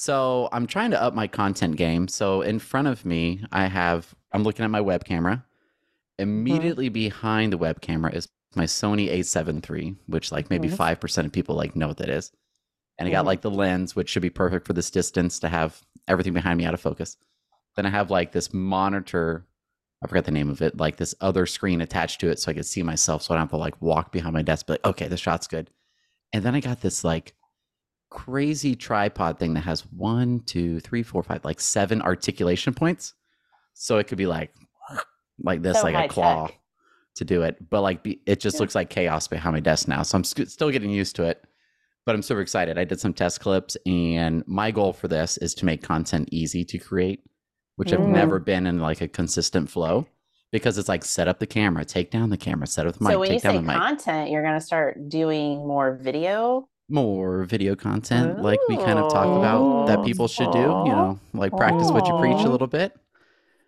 So I'm trying to up my content game. So in front of me, I have I'm looking at my web camera. Immediately behind the web camera is my Sony A7 III, which like maybe five percent of people like know what that is. And I got Mhm. like the lens, which should be perfect for this distance to have everything behind me out of focus. Then I have like this monitor. I forgot the name of it, like this other screen attached to it so I could see myself so I don't have to like walk behind my desk, but like, okay, the shot's good. And then I got this like crazy tripod thing that has one, two, three, four, five, like seven articulation points. So it could be like like this, So like a claw tech. to do it. But like be, it just Yeah. looks like chaos behind my desk now. So I'm sc- still getting used to it. But I'm super excited. I did some test clips, and my goal for this is to make content easy to create, which I've Mm. never been in like a consistent flow because it's like set up the camera, take down the camera, set up the mic, so when you take down say the mic. content, you're going to start doing more video. More video content, like we kind of talked about that people should do, you know, like practice what you preach a little bit.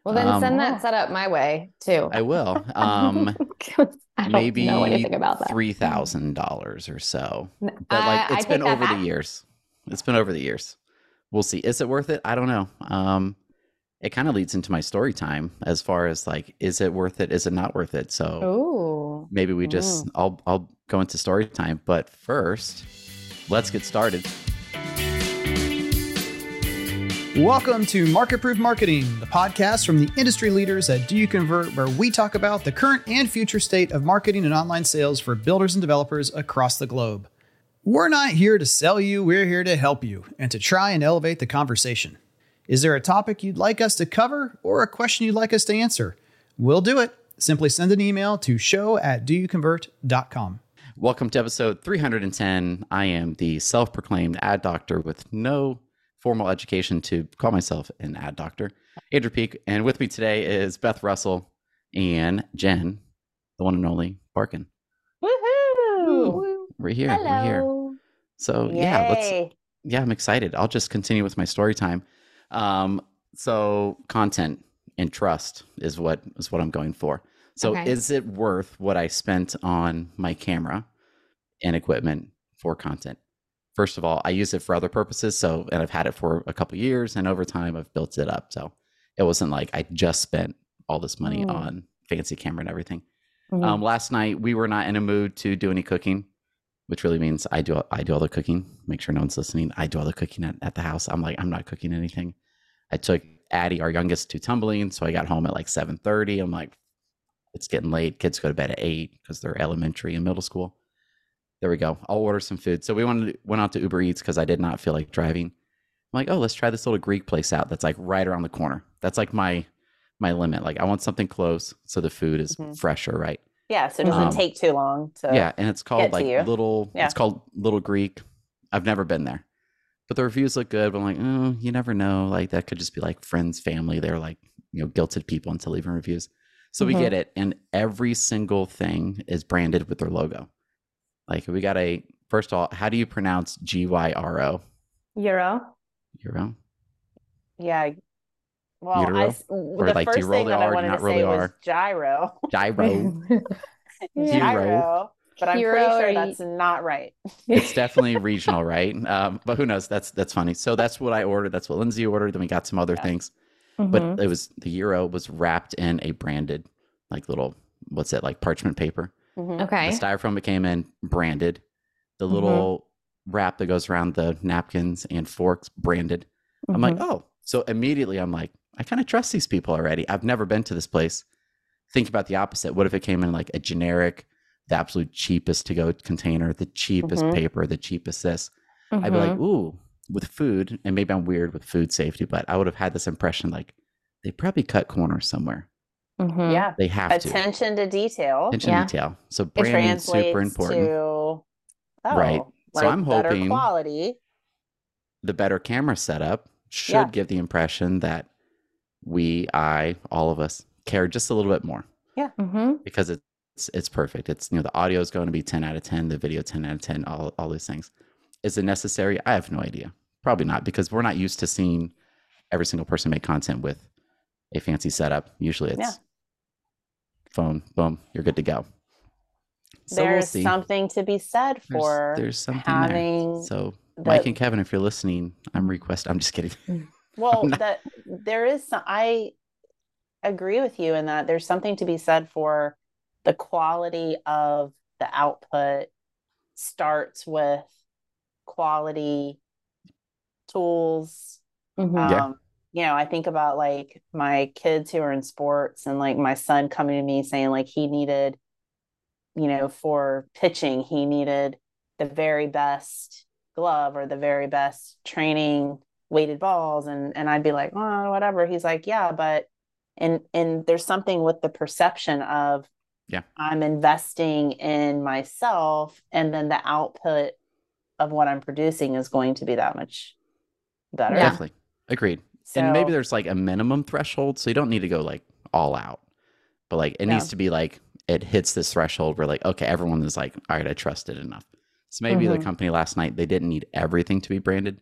Well, then Um, send Oh. that setup my way too. I will. Um, 'Cause I maybe know anything about that. three thousand dollars or so. But like I- I it's been take that over the years. It's been over the years. We'll see. Is it worth it? I don't know. Um, it kind of leads into my story time as far as like, is it worth it? Is it not worth it? So Ooh. maybe we just I'll I'll go into story time. But first, let's get started. Welcome to Market Proof Marketing, the podcast from the industry leaders at Do You Convert, where we talk about the current and future state of marketing and online sales for builders and developers across the globe. We're not here to sell you, we're here to help you and to try and elevate the conversation. Is there a topic you'd like us to cover or a question you'd like us to answer? We'll do it. Simply send an email to show at doyouconvert.com. Welcome to episode 310. I am the self proclaimed ad doctor with no formal education to call myself an ad doctor, Andrew Peek. And with me today is Beth Russell and Jen, the one and only Barkan. Woohoo. We're here. We're here. Hello. So, yeah, let's yeah, I'm excited. I'll just continue with my story time. Um, so content and trust is what is what I'm going for. So Okay. is it worth what I spent on my camera and equipment for content? First of all, I use it for other purposes. So and I've had it for a couple years and over time I've built it up. So it wasn't like I just spent all this money Mm. on fancy camera and everything. Mhm. Um, last night we were not in a mood to do any cooking, which really means I do I do all the cooking. Make sure no one's listening. I do all the cooking at, at the house. I'm like I'm not cooking anything. I took Addie, our youngest, to tumbling, so I got home at like 7:30. I'm like, it's getting late. Kids go to bed at eight because they're elementary and middle school. There we go. I'll order some food. So we wanted went out to Uber Eats because I did not feel like driving. I'm like, oh, let's try this little Greek place out that's like right around the corner. That's like my my limit. Like I want something close so the food is Mhm. fresher, right? Yeah, so it doesn't Um, take too long to yeah, and it's called like little. Yeah. It's called Little Greek. I've never been there, but the reviews look good. But I'm like, oh, you never know. Like that could just be like friends, family. They're like you know guilted people into leaving reviews. So Mhm. we get it, and every single thing is branded with their logo. Like we got a first of all, how do you pronounce G Y R O? Euro. Euro. Yeah. Well, Utero? s- Or, the like, do you first roll thing the that I R, do you wanted to roll say was R? gyro. Gyro. Gyro. But I'm Gyro pretty sure that's not right. it's definitely regional, right? Um, but who knows? That's that's funny. So that's what I ordered. That's what Lindsay ordered. Then we got some other Yeah. things. Mhm. but it was the euro was wrapped in a branded like little what's it like parchment paper Mhm. okay. the styrofoam that came in branded the little wrap that goes around the napkins and forks branded i'm like Mhm. oh so immediately i'm like i kind of trust these people already i've never been to this place think about the opposite what if it came in like a generic the absolute cheapest to go container the cheapest Mhm. paper the cheapest this I'd be like, ooh, with food, and maybe I'm weird with food safety, but I would have had this impression like they probably cut corners somewhere. Mhm. Yeah. They have. Attention to detail. Attention Yeah. to detail. So It branding is translates super important. to oh, Right. So I'm better hoping- quality. The better camera setup should Yeah. give the impression that we, I, all of us care just a little bit more Yeah. Mhm. because it's it's perfect. It's you know the audio is going to be 10 out of 10, the video 10 out of 10, all all these things. Is it necessary? I have no idea. Probably not because we're not used to seeing every single person make content with a fancy setup. Usually it's Yeah. Phone, boom, you're good to go. So we'll There's something to be said for there's, something having there. So the, Mike and Kevin, if you're listening, I'm request. I'm just kidding. Mm. Well, that there is some, I agree with you in that there's something to be said for the quality of the output starts with quality tools. Mm-hmm. Um, yeah. You know, I think about like my kids who are in sports and like my son coming to me saying like he needed, you know, for pitching, he needed the very best glove or the very best training weighted balls and and I'd be like, "Oh, whatever." He's like, "Yeah, but and and there's something with the perception of yeah. I'm investing in myself and then the output of what I'm producing is going to be that much better. Yeah. Definitely. Agreed. So, and maybe there's like a minimum threshold, so you don't need to go like all out. But like it yeah. needs to be like it hits this threshold where like, okay, everyone is like, all right, I trust it enough. So maybe mm-hmm. the company last night they didn't need everything to be branded,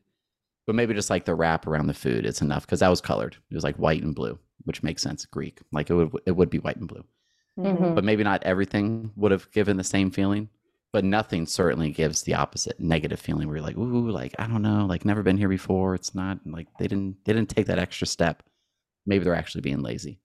but maybe just like the wrap around the food is enough because that was colored. It was like white and blue, which makes sense. Greek, like it would it would be white and blue, mm-hmm. but maybe not everything would have given the same feeling. But nothing certainly gives the opposite negative feeling where you're like, ooh, like I don't know, like never been here before. It's not like they didn't they didn't take that extra step. Maybe they're actually being lazy.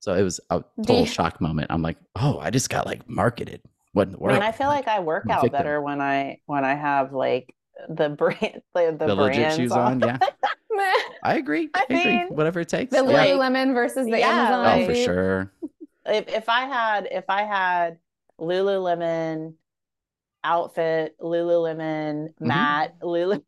So it was a total shock moment. I'm like, oh, I just got like marketed. What in the world? I mean, I feel like, like I work out better when I when I have like the brand the, the, the legit shoes on. on yeah. I agree. I, I mean, agree. Whatever it takes. The yeah. Lululemon versus the yeah, Amazon. Oh, for sure. If if I had if I had Lululemon outfit, Lululemon mm-hmm. mat, Lululemon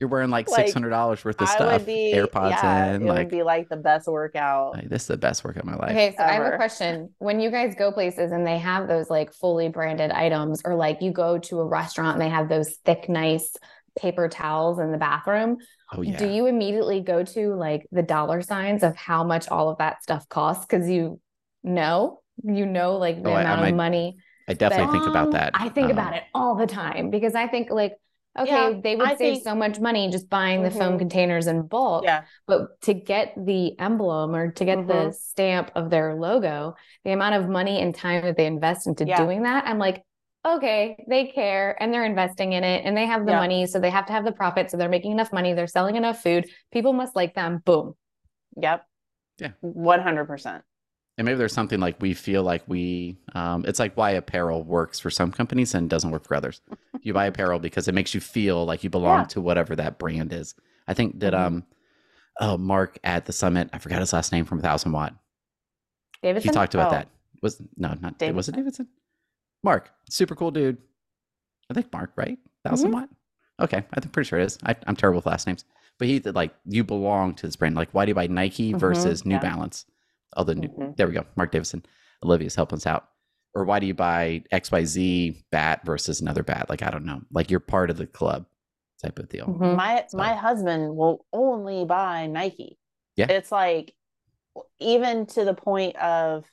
you're wearing like six hundred dollars worth of I stuff. Be, AirPods yeah, in. It like, would be like the best workout. Like, this is the best workout of my life. Okay, so ever. I have a question. When you guys go places and they have those like fully branded items, or like you go to a restaurant and they have those thick, nice paper towels in the bathroom. Oh, yeah. Do you immediately go to like the dollar signs of how much all of that stuff costs? Because you know, you know, like the oh, amount I, I might, of money. I definitely think about that. I think um, about it all the time because I think like okay, yeah, they would I save think, so much money just buying mm-hmm. the foam mm-hmm. containers in bulk. Yeah. But to get the emblem or to get mm-hmm. the stamp of their logo, the amount of money and time that they invest into yeah. doing that, I'm like, okay, they care and they're investing in it and they have the yeah. money. So they have to have the profit. So they're making enough money. They're selling enough food. People must like them. Boom. Yep. Yeah. 100% and maybe there's something like we feel like we um, it's like why apparel works for some companies and doesn't work for others you buy apparel because it makes you feel like you belong yeah. to whatever that brand is i think that mm-hmm. um oh mark at the summit i forgot his last name from thousand watt davidson he talked about oh. that was no not davidson. was it davidson mark super cool dude i think mark right 1000 mm-hmm. watt okay i'm pretty sure it is I, am terrible with last names but he like you belong to this brand like why do you buy nike mm-hmm. versus new yeah. balance all the new, mm-hmm. there we go. Mark Davison, Olivia's helping us out. Or why do you buy XYZ bat versus another bat? Like, I don't know. Like you're part of the club type of deal. Mm-hmm. My, so. my husband will only buy Nike. Yeah. It's like, even to the point of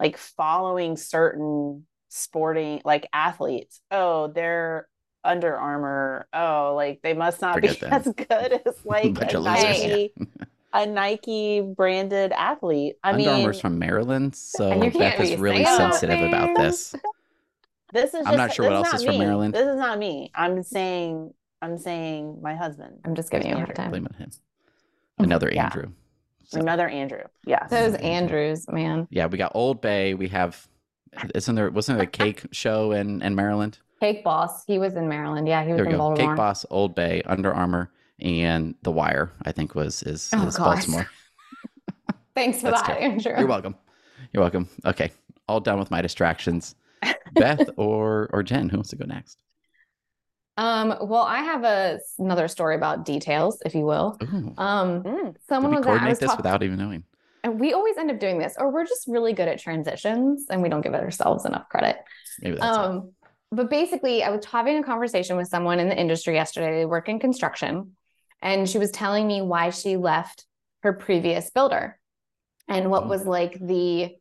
like following certain sporting like athletes. Oh, they're Under Armour. Oh, like they must not Forget be that. as good as like a Nike. a Nike branded athlete. I Under mean, Armour's from Maryland, so Beth is really sensitive about this. This is. I'm not sure what else is me. from Maryland. This is not me. I'm saying. I'm saying my husband. I'm just giving you a hard time. Blaming him. Oh, Another yeah. Andrew. So. Another Andrew. Yeah. Those Andrews, man. Yeah, we got Old Bay. We have. Isn't there? Wasn't there a cake show in in Maryland? Cake Boss. He was in Maryland. Yeah, he was there in go. Baltimore. Cake Boss, Old Bay, Under Armour and The Wire, I think was is, oh, is Baltimore. Thanks for that, Andrew. You're welcome. You're welcome. Okay, all done with my distractions. Beth or or Jen, who wants to go next? Um, well, I have a another story about details, if you will. Ooh. Um, mm. someone was coordinate was this talk- without even knowing. And we always end up doing this, or we're just really good at transitions and we don't give ourselves enough credit. Maybe that's um, it. but basically, I was having a conversation with someone in the industry yesterday. They work in construction, and she was telling me why she left her previous builder and what mm. was like the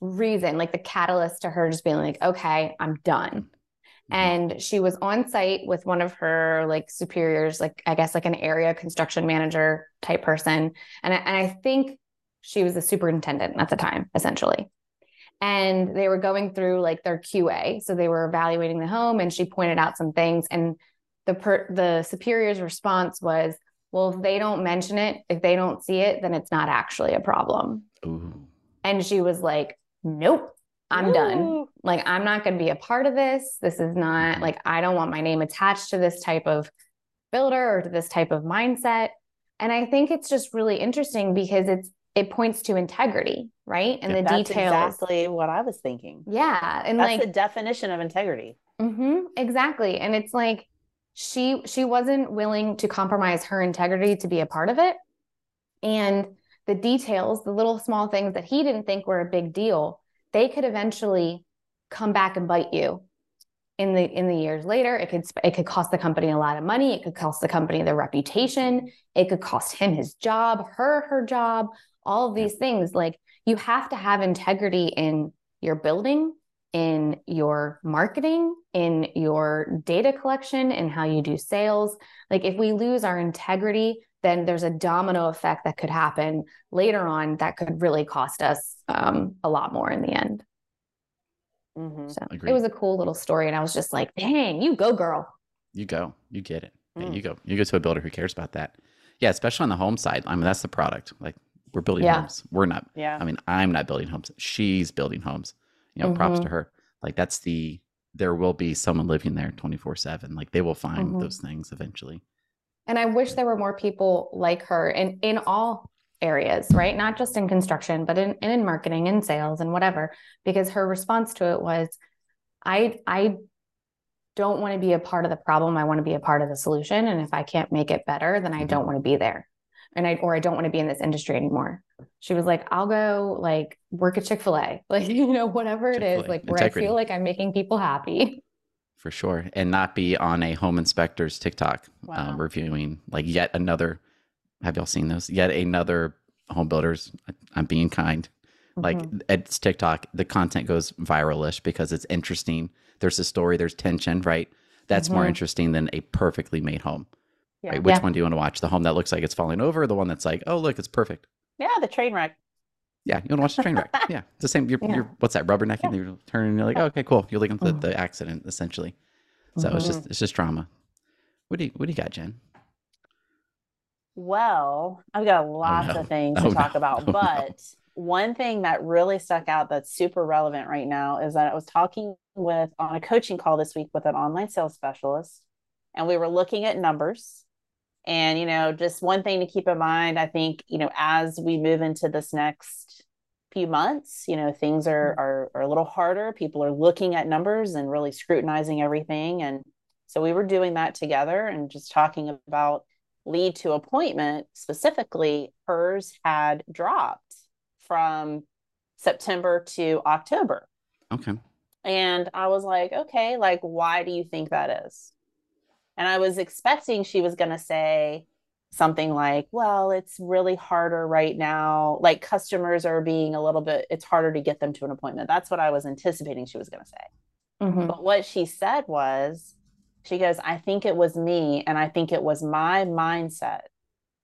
reason, like the catalyst to her just being like, okay, I'm done. Mm-hmm. And she was on site with one of her like superiors, like I guess like an area construction manager type person. And I, and I think she was the superintendent at the time, essentially. And they were going through like their QA. So they were evaluating the home and she pointed out some things. And the per the superior's response was, well, if they don't mention it, if they don't see it, then it's not actually a problem. Ooh. And she was like, nope, I'm done. Like, I'm not going to be a part of this. This is not Mhm. like, I don't want my name attached to this type of builder or to this type of mindset. And I think it's just really interesting because it's, it points to integrity, right? And Yeah. the That's details. exactly what I was thinking. Yeah. And That's like, the definition of integrity. Mm-hmm, exactly. And it's like she she wasn't willing to compromise her integrity to be a part of it. And the details, the little small things that he didn't think were a big deal, they could eventually come back and bite you in the in the years later. It could it could cost the company a lot of money. It could cost the company their reputation. It could cost him his job, her her job. All of these things, like you have to have integrity in your building, in your marketing, in your data collection, and how you do sales. Like if we lose our integrity, then there's a domino effect that could happen later on that could really cost us um, a lot more in the end. Mhm. So Agreed. it was a cool little story, and I was just like, "Dang, you go, girl!" You go. You get it. Yeah, Mm. You go. You go to a builder who cares about that. Yeah, especially on the home side. I mean, that's the product. Like we're building Yeah. homes. We're not. Yeah. I mean, I'm not building homes. She's building homes. You know, props to her. Like that's the. There will be someone living there 24 seven. Like they will find Mhm. those things eventually. And I wish there were more people like her in in all areas, right? Not just in construction, but in and in marketing and sales and whatever. Because her response to it was, I I don't want to be a part of the problem. I want to be a part of the solution. And if I can't make it better, then I Mhm. don't want to be there. And I or I don't want to be in this industry anymore. She was like, I'll go like work at Chick-fil-A. Like, you know, whatever it is, like where I feel like I'm making people happy. for sure and not be on a home inspector's tiktok Wow. um, reviewing like yet another have y'all seen those yet another home builders i'm being kind like Mhm. it's tiktok the content goes viralish because it's interesting there's a story there's tension right that's more Mhm. interesting than a perfectly made home Yeah. right which Yeah. one do you want to watch the home that looks like it's falling over the one that's like oh look it's perfect Yeah, the train wreck. yeah, you want to watch the train wreck. Yeah, it's the same. You're, Yeah. you're what's that? Rubbernecking. You're turning. You're like, oh, okay, cool. You're looking at the, the accident essentially. So it's Mhm. just it's just drama. What do you what do you got, Jen? Well, I've got lots no. of things Oh, to talk no. about, Oh, no. but one thing that really stuck out that's super relevant right now is that I was talking with on a coaching call this week with an online sales specialist, and we were looking at numbers. And, you know, just one thing to keep in mind, I think, you know, as we move into this next few months, you know, things are mm-hmm. are, are a little harder. People are looking at numbers and really scrutinizing everything. And so we were doing that together and just talking about lead to appointment specifically hers had dropped from september to october Okay. and i was like okay like why do you think that is and i was expecting she was going to say something like well it's really harder right now like customers are being a little bit it's harder to get them to an appointment that's what i was anticipating she was going to say Mhm. but what she said was, she goes, I think it was me and I think it was my mindset.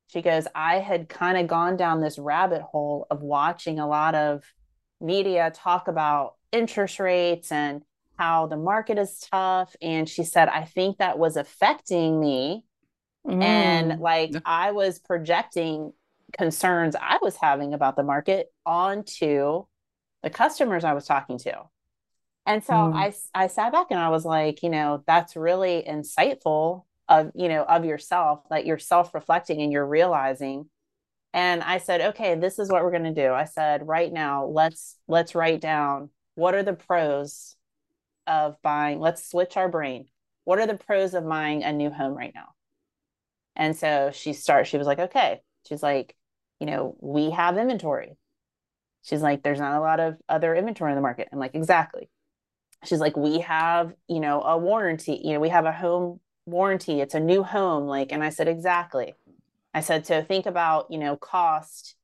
She goes, I had kind of gone down this rabbit hole of watching a lot of media talk about interest rates and how the market is tough. And she said, I think that was affecting me. And Mm. like Yeah. I was projecting concerns I was having about the market onto the customers I was talking to. And so Mm. I I sat back and I was like, you know, that's really insightful of, you know, of yourself, that you're self-reflecting and you're realizing. And I said, okay, this is what we're going to do. I said, right now, let's let's write down what are the pros of buying, let's switch our brain. What are the pros of buying a new home right now? And so she starts, she was like, okay. She's like, you know, we have inventory. She's like, there's not a lot of other inventory in the market. I'm like, exactly. She's like, we have, you know, a warranty, you know, we have a home warranty. It's a new home. Like, and I said, exactly. I said, so think about, you know, cost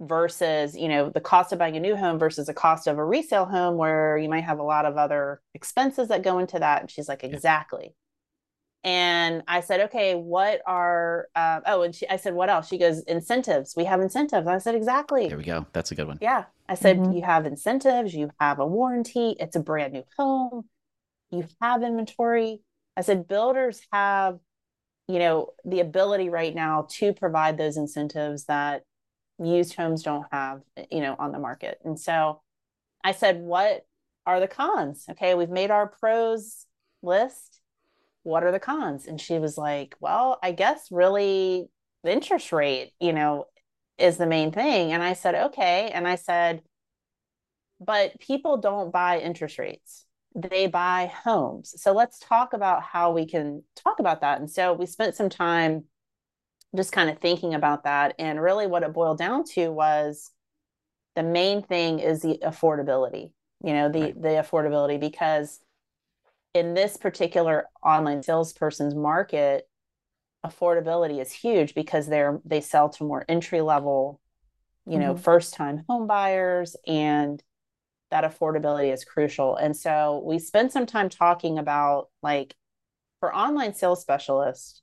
versus, you know, the cost of buying a new home versus the cost of a resale home where you might have a lot of other expenses that go into that. And she's like, exactly. And I said, okay, what are, uh, oh, and she, I said, what else? She goes, incentives. We have incentives. I said, exactly. There we go. That's a good one. Yeah. I said, Mhm. you have incentives, you have a warranty, it's a brand new home, you have inventory. I said, builders have, you know, the ability right now to provide those incentives that used homes don't have, you know, on the market. And so I said, what are the cons? Okay, we've made our pros list. What are the cons? And she was like, well, I guess really the interest rate, you know, is the main thing. And I said, okay. And I said, but people don't buy interest rates they buy homes. So let's talk about how we can talk about that. And so we spent some time just kind of thinking about that. And really, what it boiled down to was the main thing is the affordability, you know, the, right. the affordability, because in this particular online salesperson's market, affordability is huge because they're they sell to more entry level you know mm-hmm. first time home buyers and that affordability is crucial. And so we spent some time talking about like for online sales specialists,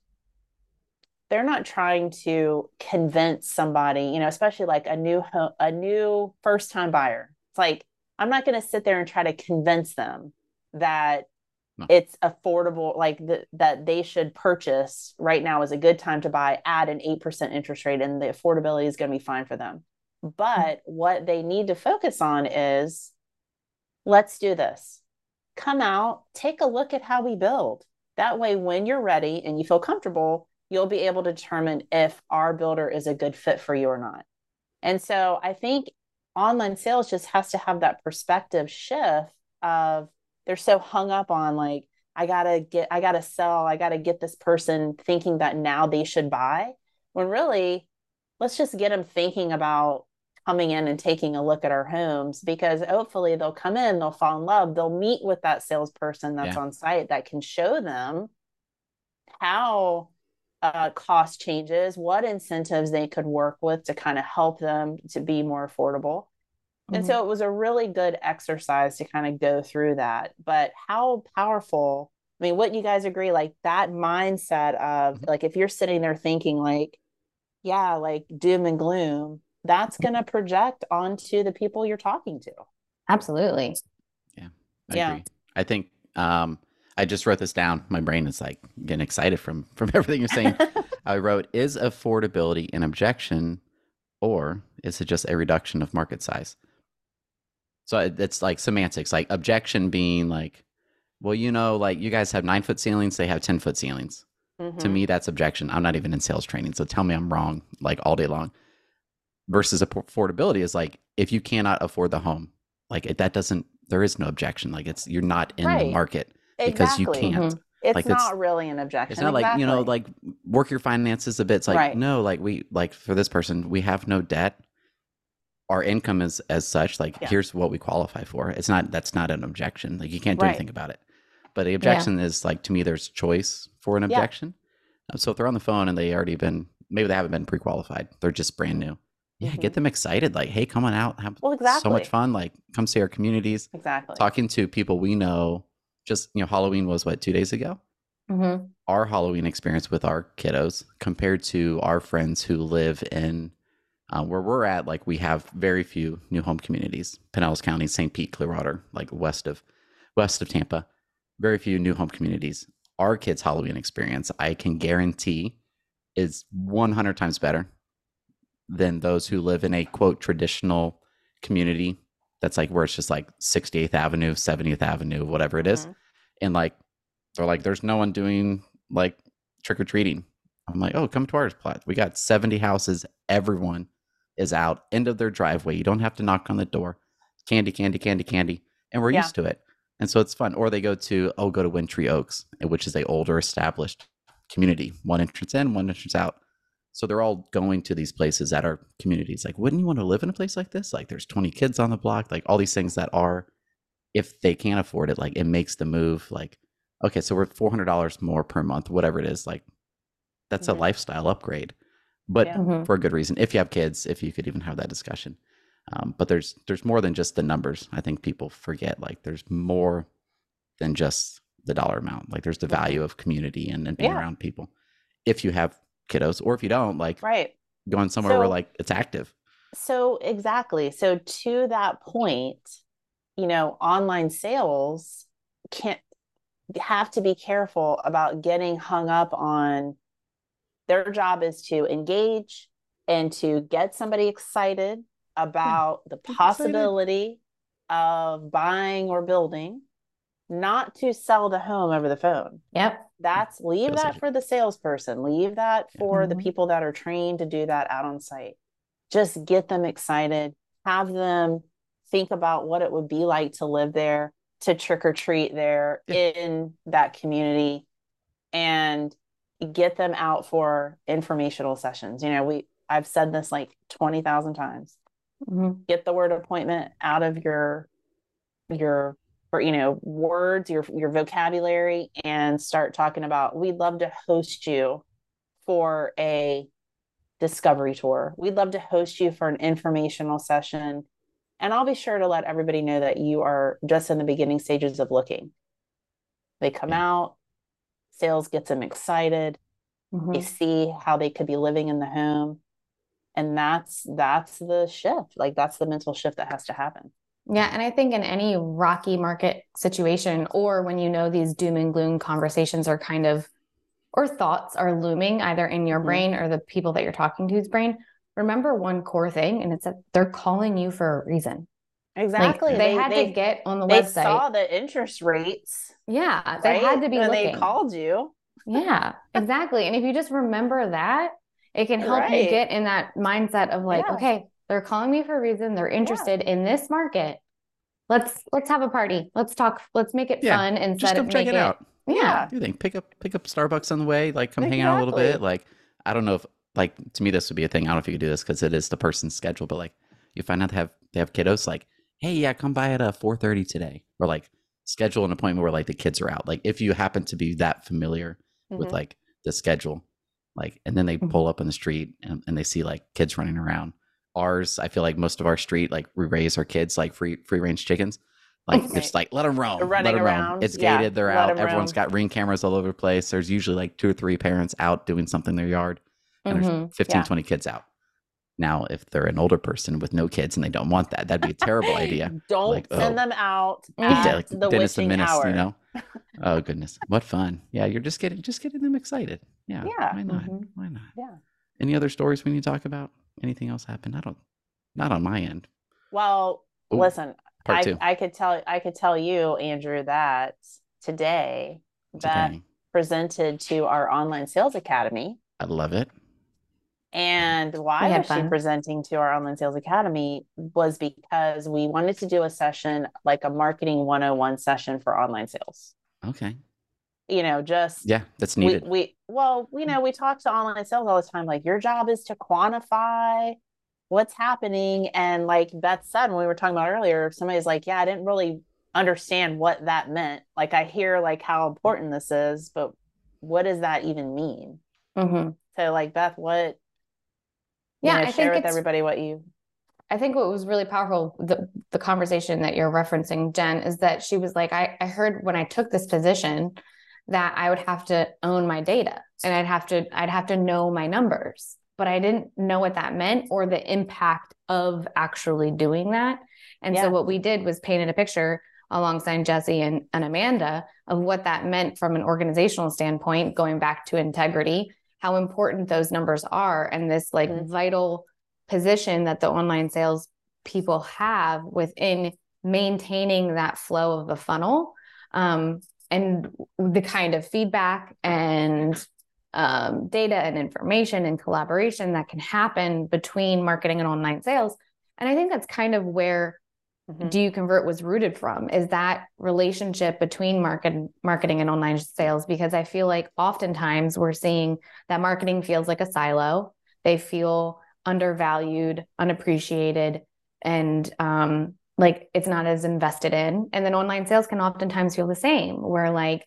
they're not trying to convince somebody, you know, especially like a new a new first time buyer. It's like I'm not going to sit there and try to convince them that no. it's affordable like that they should purchase right now is a good time to buy at an 8% interest rate and the affordability is going to be fine for them. But mm-hmm. what they need to focus on is let's do this. Come out, take a look at how we build. That way, when you're ready and you feel comfortable, you'll be able to determine if our builder is a good fit for you or not. And so I think online sales just has to have that perspective shift of they're so hung up on like, I gotta get, I gotta sell, I gotta get this person thinking that now they should buy. When really, let's just get them thinking about coming in and taking a look at our homes because hopefully they'll come in, they'll fall in love, they'll meet with that salesperson that's yeah. on site that can show them how uh, cost changes, what incentives they could work with to kind of help them to be more affordable. Mm-hmm. And so mm-hmm. it was a really good exercise to kind of go through that. But how powerful, I mean, what you guys agree, like that mindset of mm-hmm. like if you're sitting there thinking, like, yeah, like doom and gloom, that's going to project onto the people you're talking to. Absolutely. Yeah. I yeah. Agree. I think um, I just wrote this down. My brain is like getting excited from from everything you're saying. I wrote, "Is affordability an objection, or is it just a reduction of market size?" So it's like semantics. Like objection being like, well, you know, like you guys have nine foot ceilings, they have ten foot ceilings. Mm-hmm. To me, that's objection. I'm not even in sales training, so tell me I'm wrong, like all day long versus affordability is like if you cannot afford the home like it, that doesn't there is no objection like it's you're not in right. the market because you can't mm-hmm. it's like not really an objection it's not exactly. like you know like work your finances a bit it's like right. no like we like for this person we have no debt our income is as such like yeah. here's what we qualify for it's not that's not an objection like you can't do right. anything about it but the objection yeah. is like to me there's choice for an objection yeah. so if they're on the phone and they already been maybe they haven't been pre-qualified they're just brand new yeah, mm-hmm. get them excited. Like, hey, come on out, have well, exactly. so much fun. Like, come see our communities. Exactly. Talking to people we know. Just you know, Halloween was what two days ago. Mm-hmm. Our Halloween experience with our kiddos compared to our friends who live in uh, where we're at. Like, we have very few new home communities. Pinellas County, St. Pete, Clearwater, like west of west of Tampa. Very few new home communities. Our kids' Halloween experience, I can guarantee, is 100 times better than those who live in a quote traditional community that's like where it's just like 68th Avenue, 70th Avenue, whatever it is. Mm-hmm. And like they're like, there's no one doing like trick or treating. I'm like, oh, come to our plot. We got 70 houses. Everyone is out, end of their driveway. You don't have to knock on the door. Candy, candy, candy, candy. And we're yeah. used to it. And so it's fun. Or they go to, oh, go to Wintry Oaks, which is a older established community. One entrance in, one entrance out. So they're all going to these places that are communities. Like, wouldn't you want to live in a place like this? Like, there's 20 kids on the block, like all these things that are, if they can't afford it, like it makes the move. Like, okay, so we're $400 more per month, whatever it is. Like, that's mm-hmm. a lifestyle upgrade, but yeah. mm-hmm. for a good reason. If you have kids, if you could even have that discussion. Um, but there's there's more than just the numbers. I think people forget like there's more than just the dollar amount. Like there's the value of community and, and being yeah. around people. If you have kiddos, or if you don't, like right, going somewhere so, where like it's active. So exactly. So to that point, you know, online sales can't have to be careful about getting hung up on their job is to engage and to get somebody excited about hmm. the excited. possibility of buying or building, not to sell the home over the phone. Yep. That's leave that for the salesperson. Leave that for the Mhm. people that are trained to do that out on site. Just get them excited. Have them think about what it would be like to live there, to trick or treat there Yeah. in that community, and get them out for informational sessions. You know, we I've said this like twenty thousand times Mhm. get the word appointment out of your your or you know words your your vocabulary and start talking about we'd love to host you for a discovery tour. We'd love to host you for an informational session. And i'll be sure to let everybody know that you are just in the beginning stages of looking. They come out sales gets them excited. Mhm. they see how they could be living in the home. And that's that's the shift. Like that's the mental shift that has to happen Yeah, and I think in any rocky market situation, or when you know these doom and gloom conversations are kind of, or thoughts are looming either in your Mhm. brain or the people that you're talking to's brain, remember one core thing, and it's that they're calling you for a reason. Like exactly they, had they, to get on the they website. saw the interest rates yeah, they right? had to be when looking. they called you Yeah, exactly. And if you just remember that, it can help you get in that mindset of like, Yeah. okay, they're calling me for a reason. They're interested in this market. Let's let's have a party. Let's talk. Let's make it Yeah, fun instead Just come of check make it out. Yeah. You think pick up pick up Starbucks on the way, like come hang out a little bit. Like I don't know if like to me this would be a thing. I don't know if you could do this because it is the person's schedule, but like you find out they have they have kiddos like, hey, yeah, come by at uh four thirty today. Or like schedule an appointment where like the kids are out. Like if you happen to be that familiar with Mhm. like the schedule, like and then they Mhm. pull up in the street and, and they see like kids running around. Ours, I feel like most of our street, like we raise our kids like free free range chickens. Like Right. just like let them roam, let them roam. It's Yeah, gated. They're let out. Everyone's roam. got ring cameras all over the place. There's usually like two or three parents out doing something in their yard, and Mhm. there's 15, Yeah. 20 kids out. Now, if they're an older person with no kids and they don't want that, that'd be a terrible idea. don't Like, send oh. them out at like the Dennis the Menace, hour you know? Oh goodness, what fun! Yeah, you're just getting just getting them excited. Yeah, Yeah. Why not? Mhm. Why not? Yeah. Any other stories we need to talk about? Anything else happen? I don't. Not on my end. well Ooh, listen Part I, two. I could tell i could tell you andrew that today Beth Today. presented to our online sales academy I love it. And why We had was she presenting to our online sales academy was because we wanted to do a session like a marketing 101 session for online sales. Okay. You know, just Yeah, that's we, needed. we well, you know, we talk to online sales all the time. Like your job is to quantify what's happening. And like Beth said when we were talking about earlier, somebody's like, Yeah, I didn't really understand what that meant. Like I hear like how important this is, but what does that even mean? Mhm. So like Beth, what you Yeah, know, I share think with it's everybody what you I think what was really powerful, the the conversation that you're referencing, Jen, is that she was like, I, I heard when I took this position that I would have to own my data and I'd have to I'd have to know my numbers. But I didn't know what that meant or the impact of actually doing that. And Yeah. so what we did was painted a picture alongside Jesse and, and Amanda of what that meant from an organizational standpoint, going back to integrity, how important those numbers are, and this like Mhm. vital position that the online sales people have within maintaining that flow of the funnel um, and the kind of feedback and um, data and information and collaboration that can happen between marketing and online sales. And I think that's kind of where Mhm. do you convert was rooted from is that relationship between market marketing and online sales because i feel like oftentimes we're seeing that marketing feels like a silo they feel undervalued unappreciated and um, like it's not as invested in and then online sales can oftentimes feel the same where like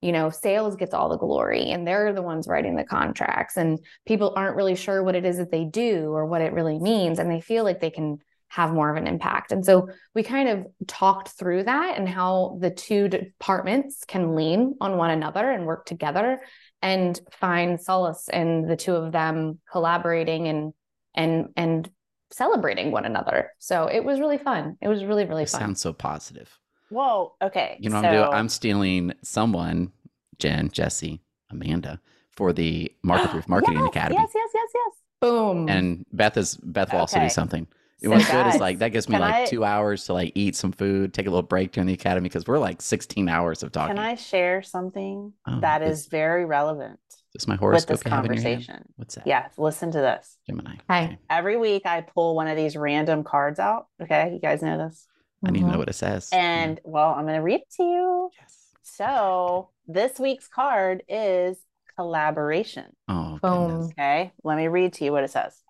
you know sales gets all the glory and they're the ones writing the contracts and people aren't really sure what it is that they do or what it really means and they feel like they can have more of an impact. And so we kind of talked through that and how the two departments can lean on one another and work together and find solace in the two of them collaborating and and and celebrating one another. So it was really fun. It was really really It fun. sounds so positive. Well, okay. You know what so, I'm doing? I'm stealing someone, Jen, Jesse, Amanda, for the Market Proof Marketing yes, Academy. Yes, yes, yes, yes. Boom. And Beth is Beth will also do something. So What's good is like that gives me can like I- two hours to like eat some food, take a little break during the academy because we're like 16 hours of talking. Can I share something Oh, that is- is very relevant Is this my with horoscope this you have in your hand? conversation? What's that? Yes, listen to this. Gemini. Hi. Okay. Every week I pull one of these random cards out. Okay, you guys know this. I need to Mhm. know what it says. And well, I'm going to read it to you. yes. So, this week's card is collaboration. Oh, Boom. goodness. Okay, let me read to you what it says.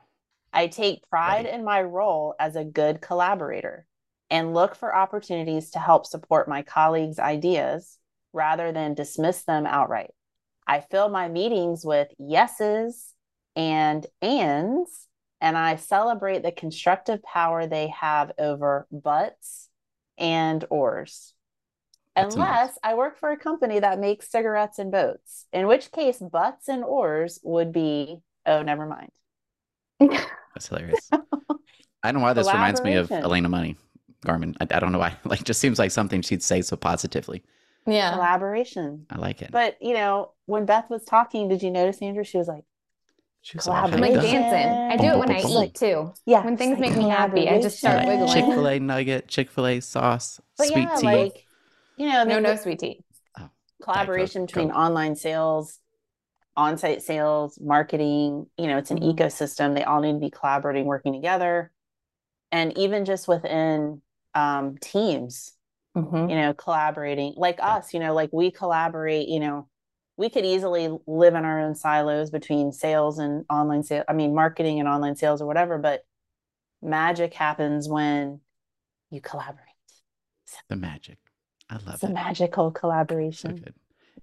I take pride Ready. in my role as a good collaborator and look for opportunities to help support my colleagues' ideas rather than dismiss them outright. I fill my meetings with yeses and ands, and I celebrate the constructive power they have over buts and ors. That's nice. Unless I work for a company that makes cigarettes and boats, in which case butts and ors would be, oh, never mind. That's hilarious. I don't know why this reminds me of Elena Money Garmin. I, I don't know why. Like, just seems like something she'd say so positively. Yeah. Collaboration. I like it. But, you know, when Beth was talking, did you notice, Andrew? She was like, She was I'm like dancing. I do it when I Boom, boom, boom, eat too. yeah. When things like make me happy, I just start collaboration. wiggling. Chick Fil A nugget, Chick Fil A sauce, But sweet yeah, tea. like, you know, No, no sweet tea. collaboration Coke, between Coke. online sales, on-site sales, marketing, you know, it's an Mhm. ecosystem. They all need to be collaborating, working together. And even just within um, teams, Mhm. you know, collaborating like us, you know, like we collaborate, you know, we could easily live in our own silos between sales and online sales, I mean, marketing and online sales or whatever, but magic happens when you collaborate. the magic. I love It's a it. magical So collaboration. good.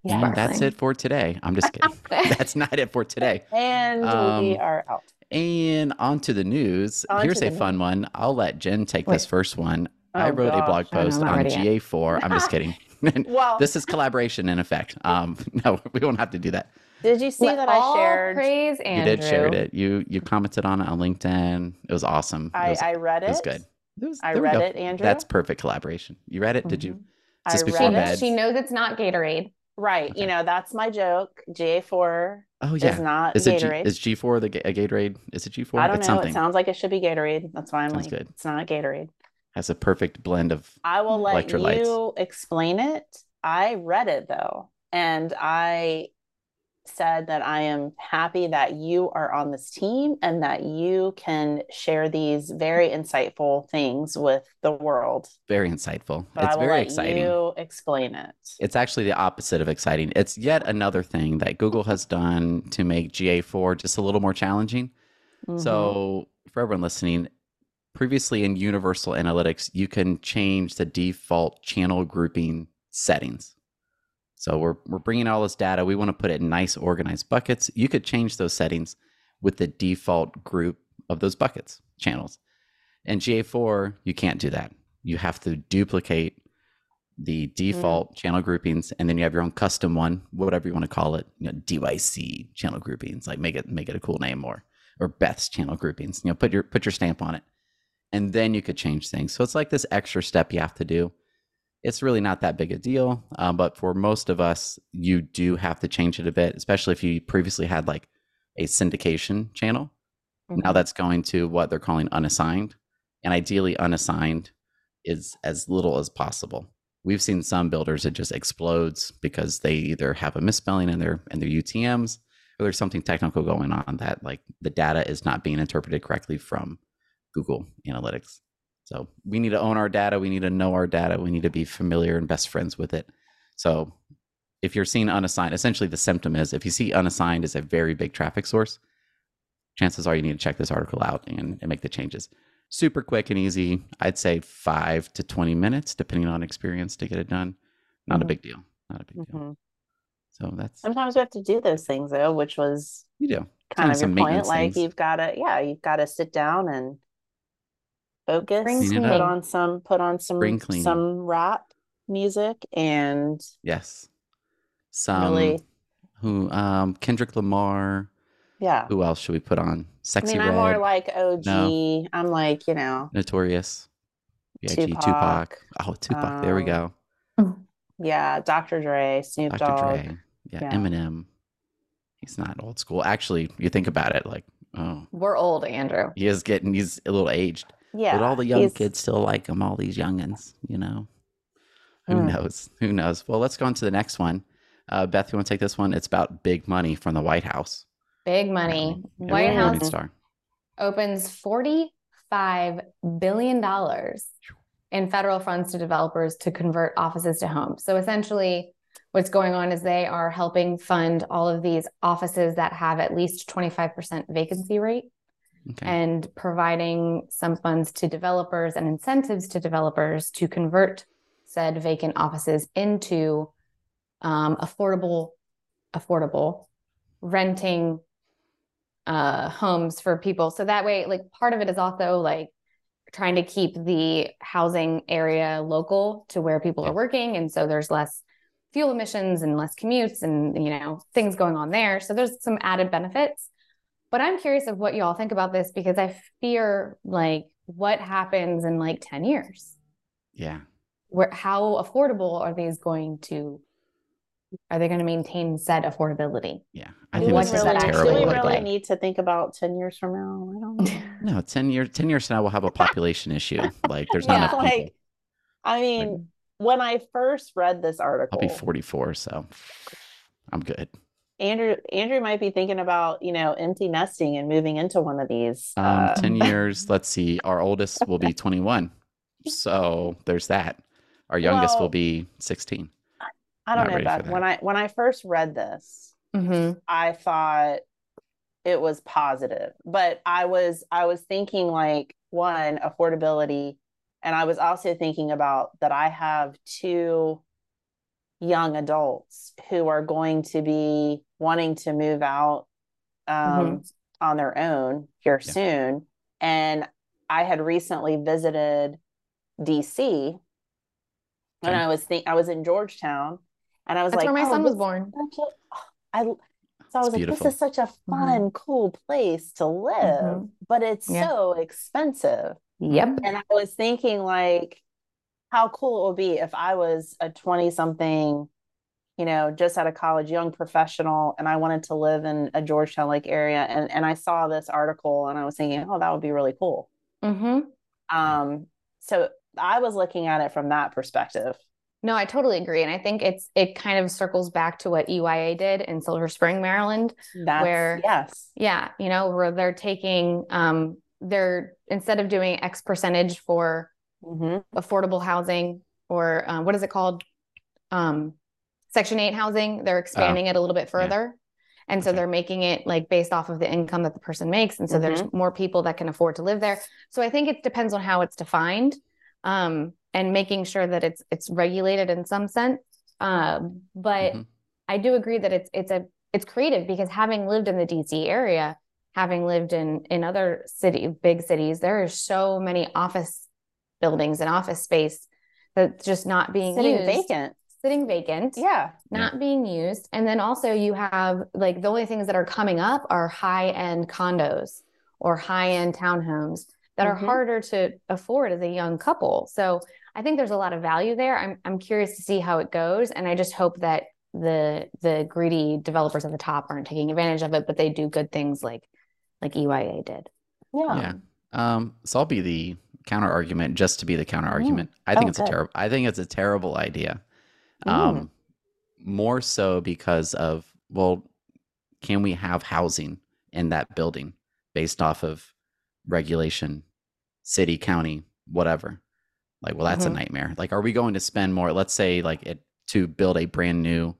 Yeah. And that's it for today. I'm just kidding. that's not it for today. And we Um, are out. And on to the news. On Here's a the fun one. I'll let Jen take this first one. I Oh, wrote a blog gosh. No, I'm post not on. GA4. I'm just kidding. Well, this is collaboration in effect. Um, no, we won't have to do that. did you see Let that I all shared? praise You did share it. You you commented on it on LinkedIn. It was awesome. It I, was, I read it it. was good. It was, I read it, Andrew. That's perfect collaboration. You read it? Did you? Mhm. Is this I before read She, it. bed? she knows it's not Gatorade. Right. Okay. You know, that's my joke. GA4 Oh is yeah. not Is it G, Gatorade. is G4 the a Gatorade? Is it G4? I don't it's know. something. It sounds like it should be Gatorade. That's why I'm Sounds like, good. it's not Gatorade. Has a perfect blend of I will let you explain it. I read it though, and I said that I am happy that you are on this team and that you can share these very insightful things with the world. very insightful. But it's I will very exciting. you explain it. It's actually the opposite of exciting. It's yet another thing that Google has done to make GA4 just a little more challenging. Mhm. So, for everyone listening, previously in Universal Analytics, you can change the default channel grouping settings. So, we're, we're bringing all this data. We want to put it in nice, organized buckets. You could change those settings with the default group of those buckets, channels. In GA4, you can't do that. You have to duplicate the mm-hmm. default channel groupings, and then you have your own custom one, whatever you want to call it. You know, DYC channel groupings, like make it make it a cool name, or or Beth's channel groupings. You know, put your put your stamp on it, and then you could change things. So it's like this extra step you have to do. It's really not that big a deal, um, but for most of us, you do have to change it a bit, especially if you previously had like a syndication channel. Now Mhm. that's going to what they're calling unassigned, and ideally unassigned is as little as possible. We've seen some builders it just explodes because they either have a misspelling in their in their UTM's or there's something technical going on that like the data is not being interpreted correctly from Google Analytics. So we need to own our data, we need to know our data, we need to be familiar and best friends with it. So if you're seeing unassigned, essentially the symptom is if you see unassigned as a very big traffic source, chances are you need to check this article out and, and make the changes. Super quick and easy. I'd say five to 20 minutes, depending on experience, to get it done. Not a Mhm. big deal. Not a big deal. Mhm. So that's, Sometimes we have to do those things though, which was you do. kind of your point. Like things. you've got to, yeah, you've got to sit down and focus, Spring Clean put on some, put on some, Spring cleaning. some rap music and Yes. Some, really, who, um, Kendrick Lamar. yeah. Who else should we put on? I Sexy mean, Red, I'm more like OG. I'm like, you know, Notorious. Big Tupac. Tupac. Oh, Tupac. there we Um, go. Yeah, Dr. Dre, Snoop Dr. Dogg. Dre. Yeah, Yeah. Eminem. He's not old school. Actually, you think about it, like, oh, We're old, Andrew. he is getting, he's a little aged. Yeah, but all the young kids still like him, all these youngins, you know. Who Hmm. knows? Who knows? Well, let's go on to the next one. Uh, Beth, you want to take this one? It's about big money from the White House. Big money. Yeah, White Yeah. House Star. opens $45 billion in federal funds to developers to convert offices to homes. So essentially, what's going on is they are helping fund all of these offices that have at least 25% vacancy rate Okay. and providing some funds to developers and incentives to developers to convert said vacant offices into um, affordable affordable renting uh, homes for people. So that way like part of it is also like trying to keep the housing area local to where people are working and so there's less fuel emissions and less commutes and you know things going on there. So there's some added benefits but i'm curious of what you all think about this because i fear like what happens in like 10 years yeah. where how affordable are these going to are they going to maintain said affordability Yeah. I think we what this does is that a actually do terrible we really like? need to think about 10 years from now? I don't know. No, 10 years 10 years from now we'll have a population issue. Like there's not Yeah. enough people. like, I mean, when I first read this article, I'll be 44, so I'm good. Andrew Andrew might be thinking about, you know, empty nesting and moving into one of these. Um, uh, 10 years, let's see. Our oldest will be 21. So there's that. Our youngest will be 16. I don't not know, ready for Beth. When I when I first read this, mm-hmm. I thought it was positive, but I was I was thinking like one affordability, and I was also thinking about that I have two young adults who are going to be wanting to move out um, mm-hmm. on their own here Yeah. soon, and I had recently visited DC, and I was think I was in Georgetown, and I was that's like, where my "Oh, son was born a, I so I It's was like, beautiful. this is such a mm-hmm. fun, cool place to live, mm-hmm. but it's Yeah. so expensive. yep And I was thinking like how cool it would be if I was a 20 something, you know, just out of college, young professional, and I wanted to live in a Georgetown Lake area. And and I saw this article and I was thinking, oh, that would be really cool. mm-hmm. Um, so I was looking at it from that perspective. No, I totally agree. And I think it's it kind of circles back to what EYA did in Silver Spring, Maryland. That's Where- yes. Yeah, you know, where they're taking um they're instead of doing X percentage for hmm affordable housing or um, what is it called? Um Section 8 housing, they're expanding it a little bit further. And so Okay. they're making it like based off of the income that the person makes. And so there's more people that can afford to live there. So I think it depends on how it's defined. Um, and making sure that it's it's regulated in some sense. Um, but Mhm. I do agree that it's it's a it's creative because having lived in the DC area, having lived in in other city big cities, there are so many office buildings and office space that's just not being Sitting used, vacant. sitting vacant, Yeah. not being used. And then also you have like the only things that are coming up are high end condos or high end townhomes that are Mhm. harder to afford as a young couple. So I think there's a lot of value there. I'm I'm curious to see how it goes, and I just hope that the the greedy developers at the top aren't taking advantage of it, but they do good things like like EYA did. Yeah. Yeah. Um, so I'll be the counter argument just to be the counter argument. I think Oh, it's a terrible I think it's a terrible idea. Mm. Um more so because of well, can we have housing in that building based off of regulation, city, county, whatever? Like, well, that's Mhm. a nightmare. Like, are we going to spend more, let's say like it to build a brand new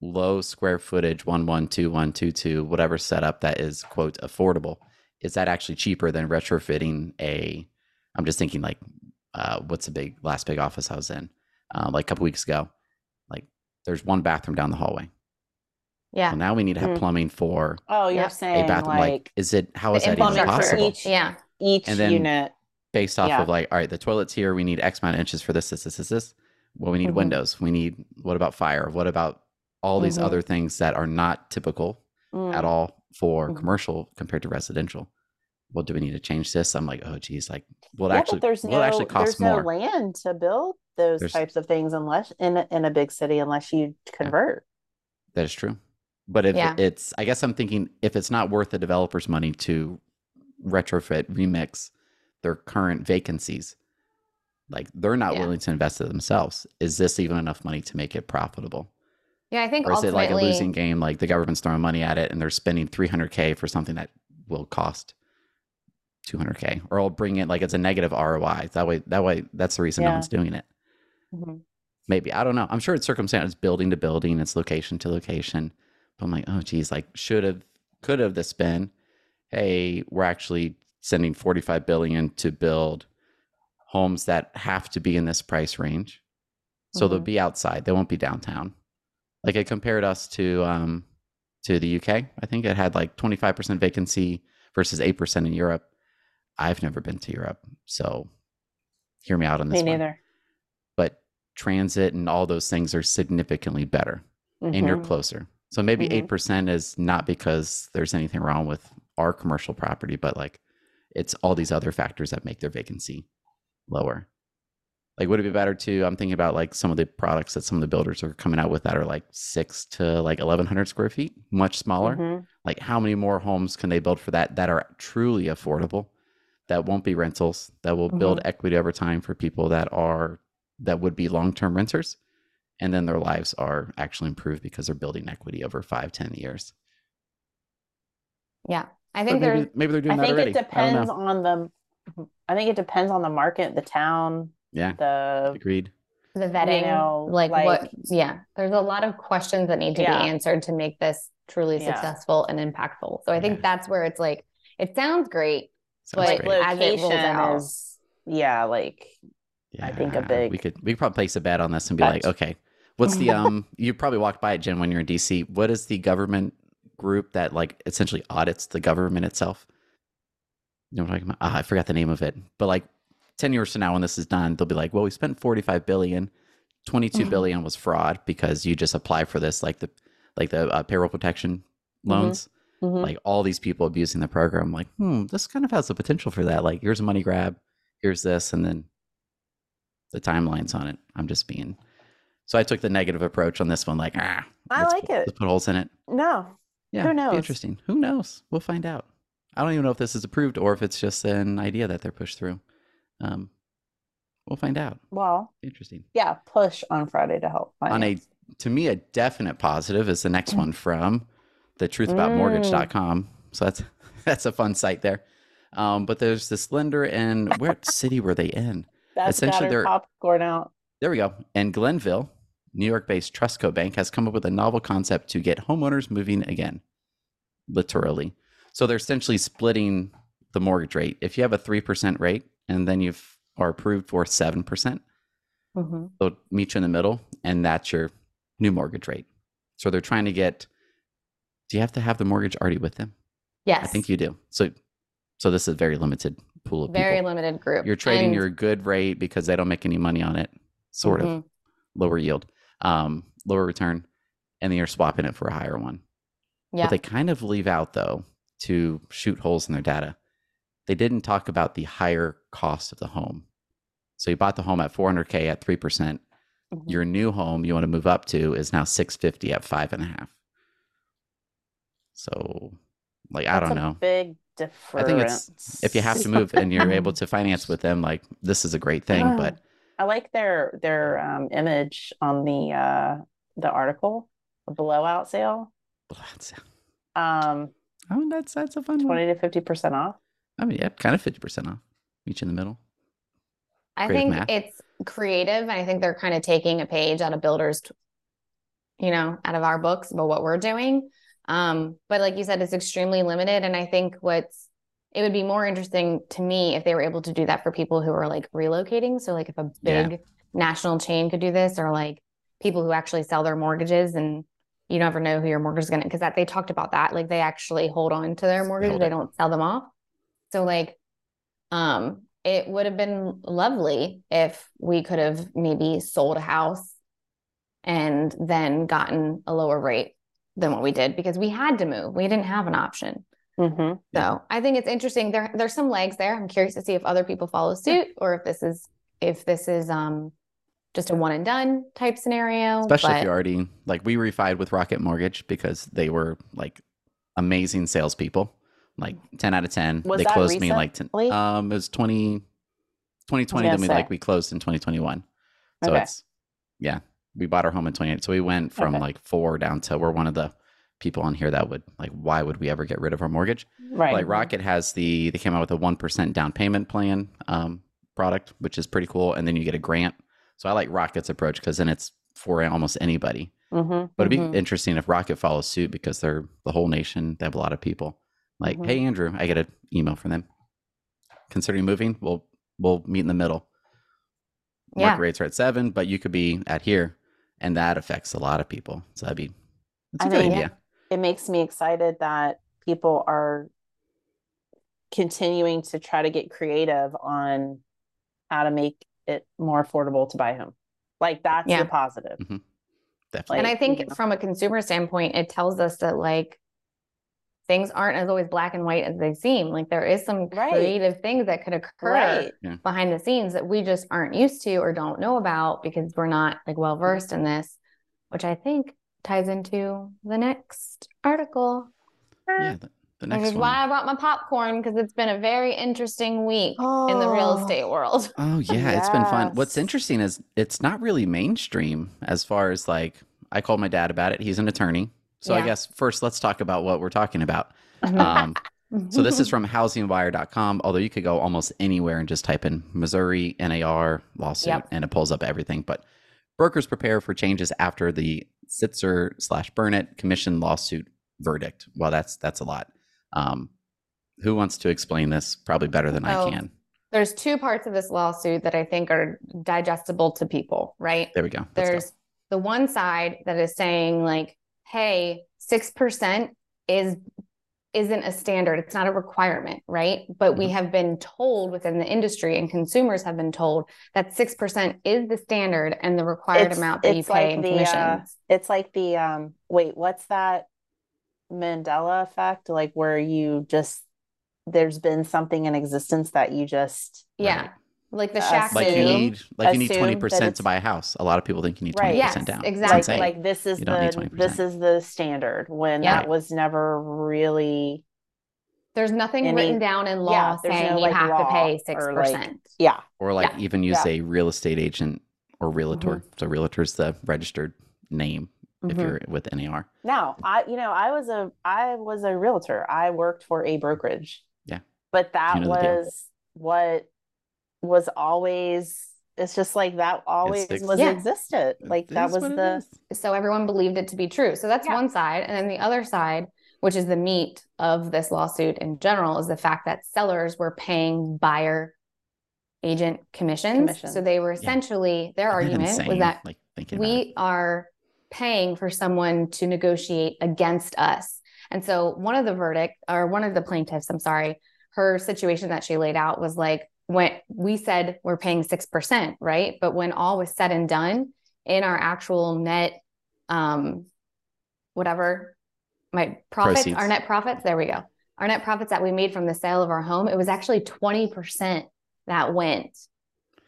low square footage one one two one two two whatever setup that is quote affordable is that actually cheaper than retrofitting a i'm just thinking like uh what's a big last big office i was in um, like a couple weeks ago like there's one bathroom down the hallway Yeah. well now we need to have Mm. plumbing for Oh, you're Yep. a saying bathroom like, like, is it how is The that even possible Each- Yeah. each and then- unit. based off Yeah. of like all right the toilet's here we need x amount of inches for this this this this this well we need Mhm. windows we need what about fire what about all these Mhm. other things that are not typical Mm. at all for Mhm. commercial compared to residential. Well, do we need to change this? I'm like, oh, geez, like, well, yeah, actually, there's will no it actually cost there's no more? land to build those There's- types of things unless in a, in a big city unless you convert. That is true. But if Yeah. it's, I guess I'm thinking if it's not worth the developer's money to retrofit, remix their current vacancies, like they're not Yeah. willing to invest it themselves. Is this even enough money to make it profitable? Yeah, I think Or is it like a losing game? Like the government's throwing money at it and they're spending 300K for something that will cost 200K or I'll bring it like it's a negative ROI. That way, that way, that's the reason no one's doing it. Mhm. maybe I don't know. I'm sure it's circumstance, building to building, it's location to location. But I'm like, oh geez, like should have, could have this been? Hey, we're actually sending 45 billion to build homes that have to be in this price range, so they'll Mhm. be outside. They won't be downtown. Like it compared us to um to the UK. I think it had like 25% vacancy versus 8% in Europe. I've never been to Europe, so hear me out on this Me one neither. but transit and all those things are significantly better and you're Mhm. closer. So maybe Mhm. 8% is not because there's anything wrong with our commercial property, but like it's all these other factors that make their vacancy lower. Like, would it be better to? I'm thinking about like some of the products that some of the builders are coming out with that are like six to like 1100 square feet, much smaller. Mhm. Like, how many more homes can they build for that that are truly affordable, that won't be rentals, that will build mm-hmm. equity over time for people that are that would be long term renters, and then their lives are actually improved because they're building equity over five, ten years. yeah. I think maybe, there's maybe they're doing I that think already. it depends on the. I think it depends on the market, the town, Yeah, the agreed. the vetting, know, like, what yeah, there's a lot of questions that need to Yeah. be answered to make this truly Yeah. successful and impactful. So I think Yeah. that's where it's like it sounds great, Sounds Like, great. as it rolls location out. is yeah, like yeah, I think a big- We could we could probably place a bet on this and be Bet. like, okay, what's the um? You probably walked by it, Jen, when you're in DC. What is the government group that like essentially audits the government itself? You know what I'm talking about? Ah, I forgot the name of it, but like ten years from now, when this is done, they'll be like, well, we spent 45 billion. 22 Mhm. billion was fraud because you just apply for this like the like the uh, payroll protection Mhm. loans mhm. like all these people abusing the program like hmm this kind of has the potential for that. Like here's a money grab here's this and then the timelines on it. I'm just being so i took the negative approach on this one like ah I like put, it. let's put holes in it. No. yeah Who knows? interesting. Who knows? We'll find out. I don't even know if this is approved or if it's just an idea that they're pushed through. Um we'll find out. Well, interesting. yeah, push on Friday to help find on a to me a definite positive is the next one from the truth about truthaboutmortgage.com so that's that's a fun site there. Um, but there's this lender and where city were they in? That's essentially they're- popcorn out. there we go. And glenville new york-based trustco bank has come up with a novel concept to get homeowners moving again literally. So they're essentially splitting the mortgage rate. If you have a 3% rate and then you are approved for 7% Mhm. they'll meet you in the middle and that's your new mortgage rate. So they're trying to get do you have to have the mortgage already with them? Yes, i think you do. So so this is a very limited pool of very people. limited group. you're trading And- your good rate because they don't make any money on it sort of. Mhm. lower yield um lower return and then you're swapping it for a higher one. Yeah, what they kind of leave out though to shoot holes in their data. They didn't talk about the higher cost of the home. So you bought the home at 400k at 3% Mhm. your new home you want to move up to is now 650 at five and a half so like i don't a know Big difference. i think it's if you have to move and you're able to finance with them like this is a great thing but I like their their um, image on the uh, the article, the blowout sale. that's, Um, oh, that's that's a fun one twenty to fifty percent off. i mean yeah kind of 50% off each in the middle I creative think math. it's creative. And I think they're kind of taking a page out of builders, you know, out of our books about what we're doing. Um, but like you said, it's extremely limited. And I think what's, it would be more interesting to me if they were able to do that for people who are like relocating. So like if a Yeah. big national chain could do this or like people who actually sell their mortgages and you never know who your mortgage is going to, because that they talked about that. Like they actually hold on to their mortgage. They don't sell them off. So like, um, it would have been lovely if we could have maybe sold a house and then gotten a lower rate than what we did because we had to move. We didn't have an option. hmm So I think it's interesting. There there's some legs there. I'm curious to see if other people follow suit or if this is if this is um just a one and done type scenario. Especially if you're already like we refied with Rocket Mortgage because they were like amazing salespeople. Like 10 out of 10. Was they that closed me like 10. Um, it was 20, 2020. gonna Then we say. like we closed in 2021. So Okay. it's yeah, we bought our home in 28. So we went from Okay. like four down to we're one of the people on here that would like why would we ever get rid of our mortgage? Right. Like Rocket has the they came out with a one percent down payment plan um, product, which is pretty cool, and then you get a grant. So I like Rocket's approach because then it's for almost anybody. hmm But it'd be Mhm. interesting if Rocket follows suit because they're the whole nation. They have a lot of people. Like, Mhm. hey Andrew, I get an email from them. Considering moving, we'll we'll meet in the middle. Market Yeah. rates are at seven, but you could be at here, and that affects a lot of people. So that'd be that's a I good mean, idea. It makes me excited that people are continuing to try to get creative on how to make it more affordable to buy a home. Like that's Yeah. the positive. Mm-hmm. Definitely. and I think you know. from a consumer standpoint, it tells us that like things aren't as always black and white as they seem. Like there is some Right. creative things that could occur Right. behind the scenes that we just aren't used to or don't know about because we're not like well versed in this, which I think ties into the next article. yeah, ah. the, the Which next is one. why I brought my popcorn because it's been a very interesting week in the real Oh. estate world. Oh yeah, it's been fun. What's interesting is it's not really mainstream as far as like I called my dad about it. He's an attorney. So I guess first let's talk about what we're talking about. Um, so this is from housingwire.com, although you could go almost anywhere and just type in Missouri NAR lawsuit Yep. and it pulls up everything. But brokers prepare for changes after the Sitzer slash Burnett commission lawsuit verdict. Well, that's that's a lot. Um, who wants to explain this probably better than Oh. I can? There's two parts of this lawsuit that I think are digestible to people, right? There we go. Let's go. There's the one side that is saying like, hey, 6% is isn't a standard. It's not a requirement, right? But we Mhm. have been told within the industry and consumers have been told that 6% is the standard and the required It's- amount that you it's pay like in the, uh, commissions. It's like the um wait, what's that Mandela effect? Like where you just there's been something in existence that you just yeah. Right. Like the shack like you need like you need 20% to buy a house. A lot of people think you need twenty percent Yes, down. It's exactly. like like this is You don't need the 20%. this is the standard when Yeah. that was never really There's nothing any- written down in law yeah, saying no, you have to law pay or, like, 6%. yeah or like yeah. even use Yeah. a real estate agent or realtor. Mhm. So is the registered name if Mhm. you're with NAR. Now, I you know, I was a I was a realtor. I worked for a brokerage. Yeah. But that know was what was always it's just like that always was Yeah. existed. Like that was the so everyone believed it to be true. So that's Yeah. one side. And then the other side, which is the meat of this lawsuit in general, is the fact that sellers were paying buyer agent commissions. So they were essentially, their Isn't that argument was that like thinking about we are paying for someone to negotiate against us. And so one of the verdict or one of the plaintiffs, I'm sorry, her situation that she laid out was like when we said we're paying 6%, right? But when all was said and done in our actual net um whatever my profits, Proceeds. our net profits, there we go. Our net profits that we made from the sale of our home, it was actually 20% that went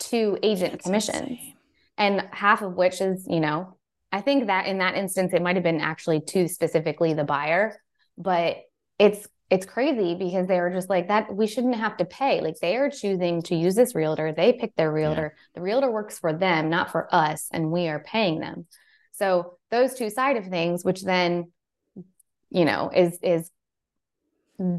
to agent That's commissions insane. and half of which is you know i think that in that instance it might have been actually to specifically the buyer but it's it's crazy because they were just like that we shouldn't have to pay. Like they are choosing to use this realtor. They pick their realtor. The realtor works for them not for us and we are paying them. So those two side of things which then you know is is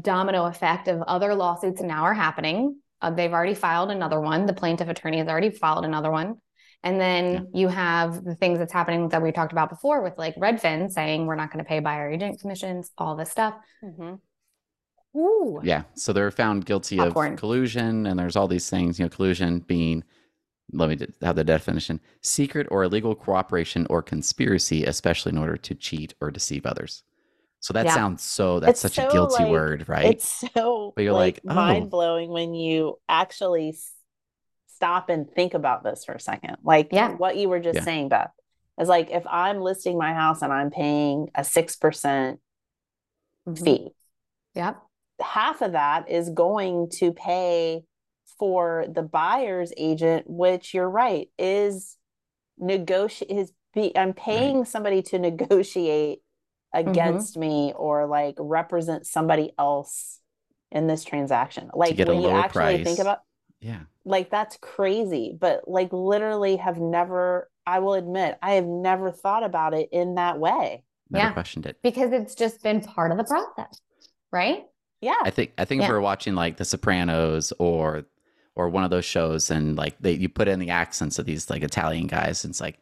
domino effect of other lawsuits now are happening. Uh, they've already filed another one. The plaintiff attorney has already filed another one. And then Yeah. you have the things that's happening that we talked about before with like Redfin saying we're not going to pay buyer agent commissions, all this stuff. Mhm. Ooh. Yeah. So they're found guilty Popcorn. of collusion, and there's all these things. You know, collusion being, let me have the definition: secret or illegal cooperation or conspiracy, especially in order to cheat or deceive others. So that Yeah. sounds so. That's It's such so, a guilty like, word, right? It's so But you're like, like, oh. mind blowing when you actually stop and think about this for a second. Like Yeah. what you were just Yeah. saying, Beth, is like if I'm listing my house and I'm paying a six percent Mhm. fee, Yep. Half of that is going to pay for the buyer's agent, which you're right, is negotiate is be I'm paying somebody to negotiate Mm-hmm. against me or like represent somebody else in this transaction. Like when you lower actually think about Yeah. like that's crazy, but like literally have never I will admit I have never thought about it in that way. Never Yeah. questioned it. because it's just been part of the process, right? Yeah. I think I think if we're watching like The Sopranos or or one of those shows and like they you put in the accents of these like Italian guys and it's like,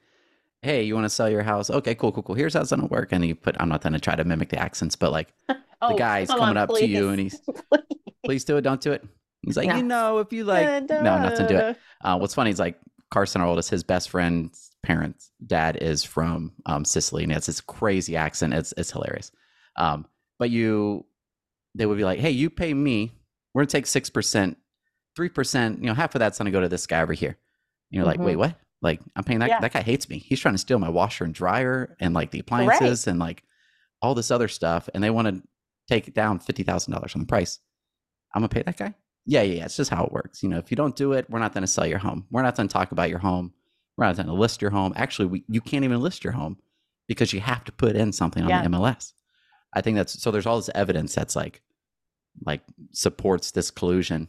hey, you want to sell your house? Okay, cool, cool, cool. Here's how it's gonna work. And you put I'm not gonna try to mimic the accents, but like Oh, the guy's coming on, up to you and he's please do it, don't do it. He's like, No. you know, if you like no, not to do it. Uh, what's funny is like Carson, our oldest, his best friend's parents' dad is from um, Sicily, and it's this crazy accent. It's it's hilarious. Um, but you, they would be like, "Hey, you pay me. We're gonna take six percent, three percent. You know, half of that's gonna go to this guy over here." And you're like, Mhm. "Wait, what? Like, I'm paying that? Yeah. That guy hates me. He's trying to steal my washer and dryer and like the appliances and like all this other stuff, and they want to take down fifty thousand dollars on the price. I'm gonna pay that guy." Yeah, yeah, yeah. It's just how it works. You know, if you don't do it, we're not going to sell your home. We're not going to talk about your home. We're not going to list your home. Actually, we, you can't even list your home because you have to put in something on Yeah. the MLS. I think that's so. There's all this evidence that's like, like supports this collusion,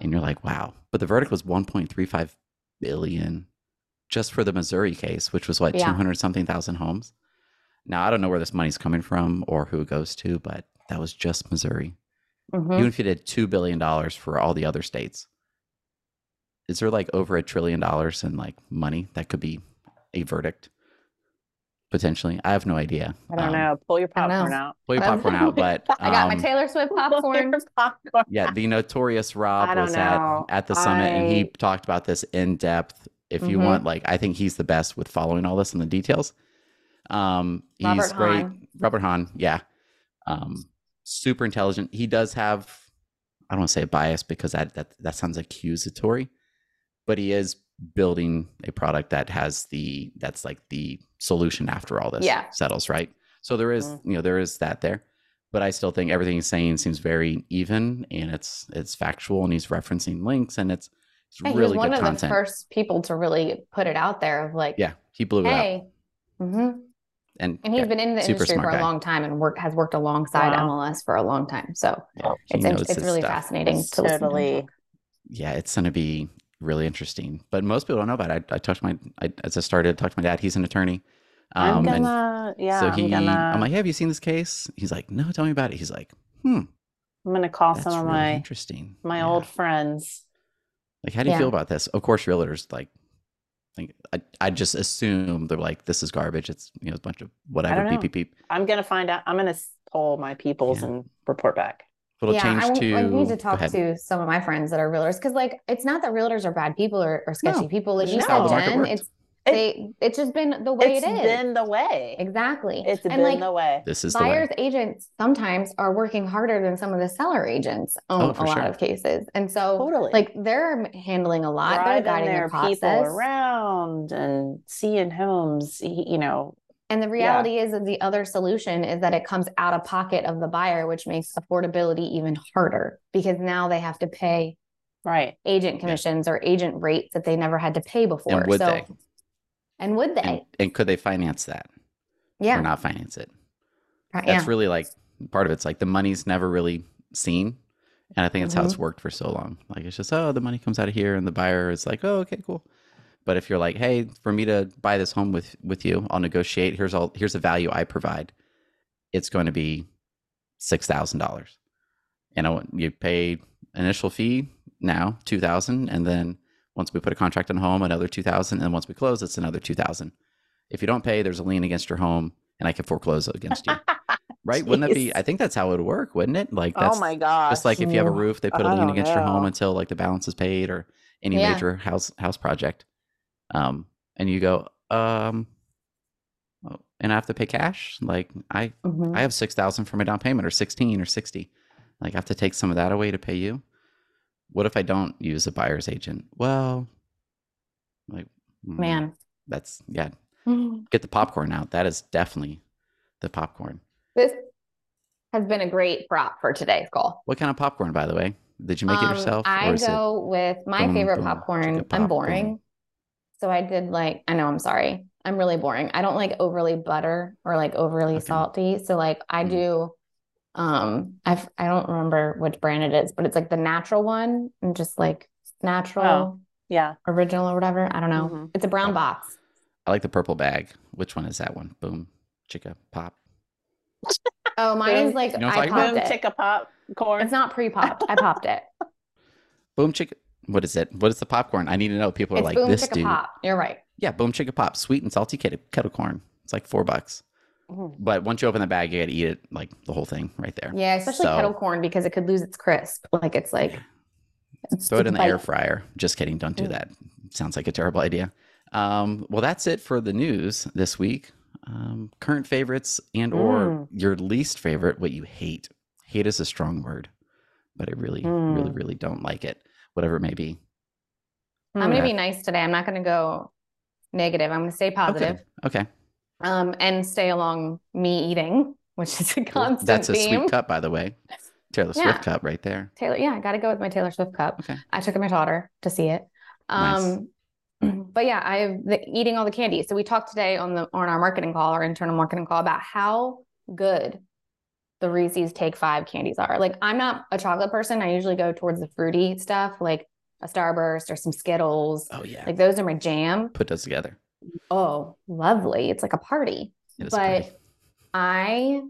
and you're like, wow. But the verdict was 1.35 billion just for the Missouri case, which was what Yeah. 200 something thousand homes. Now I don't know where this money's coming from or who it goes to, but that was just Missouri Mhm. even if you did two billion dollars for all the other states, is there like over a trillion dollars in like money that could be a verdict? Potentially, I have no idea. I don't Um, know. Pull your I don't know. popcorn out. Pull your Um, popcorn out, but I got my um, Taylor Swift popcorn. popcorn. yeah, the notorious Rob was know. at at the summit, and he talked about this in depth. If you Mhm. want, like, I think he's the best with following all this and the details. Um, he's Robert great. Hahn. Robert Hahn, yeah, um, super intelligent. He does have, I don't want to say a bias because that that that sounds accusatory, but he is building a product that has the that's like the solution after all this Yeah. settles, right? So there is, Mhm. you know, there is that there but I still think everything he's saying seems very even and it's it's factual and he's referencing links and it's it's Hey, he really was one good of content. the first people to really put it out there of like, yeah, he blew it up. hey, hmm And and he's yeah, been in the industry for a guy. long time and work has worked alongside Wow. MLS for a long time. So yeah, it's it's really stuff. fascinating to listen to. Totally. Yeah, it's going to be really interesting. But most people don't know about it. I, I talked to my I, as I started to talk to my dad. He's an attorney. I'm Um, and gonna, yeah, so I'm he, gonna, I'm like, hey, have you seen this case? He's like, no, tell me about it. He's like, hmm, I'm gonna call some of really my interesting. my Yeah. old friends. Like, how do you Yeah. feel about this? Of course, realtors like, like I, I just assume they're like, this is garbage. It's you know a bunch of whatever, beep beep beep. I'm gonna find out. I'm gonna poll my peoples Yeah. and report back. But it'll yeah, change I, to. I need to talk to some of my friends that are realtors because, like, it's not that realtors are bad people or, or sketchy No, people. Like it's you just said, the Jen, works. it's they. It's just been the way It's it is. been the way. exactly. It's and been like the way. This is the buyers way. agents sometimes are working harder than some of the seller agents on Oh, a lot sure. of cases, and so Totally. like they're handling a lot. They're guiding their the process. people around and seeing homes. You know, And the reality is that the other solution is that it comes out of pocket of the buyer, which makes affordability even harder because now they have to pay right? agent commissions or agent rates that they never had to pay before. And would so, they? And would they? And, and could they finance that yeah. or not finance it? That's yeah. really like part of it's like the money's never really seen. And I think that's how Mm-hmm. it's worked for so long. Like it's just, oh, the money comes out of here and the buyer is like, oh, okay, cool. But if you're like, hey, for me to buy this home with with you, I'll negotiate. Here's all here's the value I provide. It's going to be six thousand dollars. and I want you pay initial fee now, two thousand, and then once we put a contract on home, another two thousand, and once we close, it's another two thousand. If you don't pay, there's a lien against your home, and I can foreclose against you. right? Wouldn't that be? I think that's how it would work, wouldn't it? Like oh that's oh my god! just like if you have a roof, they put a I lien don't against your home until like the balance is paid or any Yeah. major house house project. Um, and you go, um, and I have to pay cash. Like I, Mhm. I have six thousand for my down payment, or sixteen, or sixty. Like I have to take some of that away to pay you. What if I don't use a buyer's agent? Well, like mm, Man. that's yeah. Get the popcorn out. That is definitely the popcorn. This has been a great prop for today's call. What kind of popcorn, by the way? Did you make it Um, yourself? I is it- go with my boom, favorite boom, popcorn. chicka I'm boring. Boom? So I did like, I know I'm sorry. I'm really boring. I don't like overly butter or like overly Okay. salty. So like I Mm. do um I've I don't remember which brand it is, but it's like the natural one and just like natural Oh. Yeah. original or whatever. I don't know. Mhm. It's a brown box. I like the purple bag. Which one is that one? Boom, chicka pop. Oh, mine Boom. is like You know I I'm talking popped Boom, it. chicka pop corn. It's not pre-popped. I popped it. Boom chicka. What is it? What is the popcorn? I need to know. People are It's like boom this dude. pop. You're right. Yeah, boom chicka pop, sweet and salty kettle, kettle corn. It's like four bucks. But once you open the bag, you got to eat it like the whole thing right there. Yeah, especially So- kettle corn because it could lose its crisp. Like it's like it's Throw it in the air fryer. Just kidding. Don't do Mm. that. Sounds like a terrible idea. Um, well, that's it for the news this week. Um, current favorites and or Mm. your least favorite, what you hate. Hate is a strong word, but I really, really, Mm. really don't like it. Whatever it may be. I'm gonna be nice today. I'm not gonna go negative. I'm gonna stay positive. Okay. Okay. Um, and stay along me eating, which is a constant That's a theme. sweet cup, by the way. Taylor Yeah. Swift cup right there. Taylor, yeah, I gotta go with my Taylor Swift cup. Okay. I took my daughter to see it. Nice. Um, but yeah, I've the, eating all the candy. So we talked today on the on our marketing call, our internal marketing call, about how good the Reese's Take Five candies are. Like, I'm not a chocolate person. I usually go towards the fruity stuff, like a Starburst or some Skittles. Oh yeah. Like those are my jam. Put those together. Oh, lovely! It's like a party. It is But pretty. I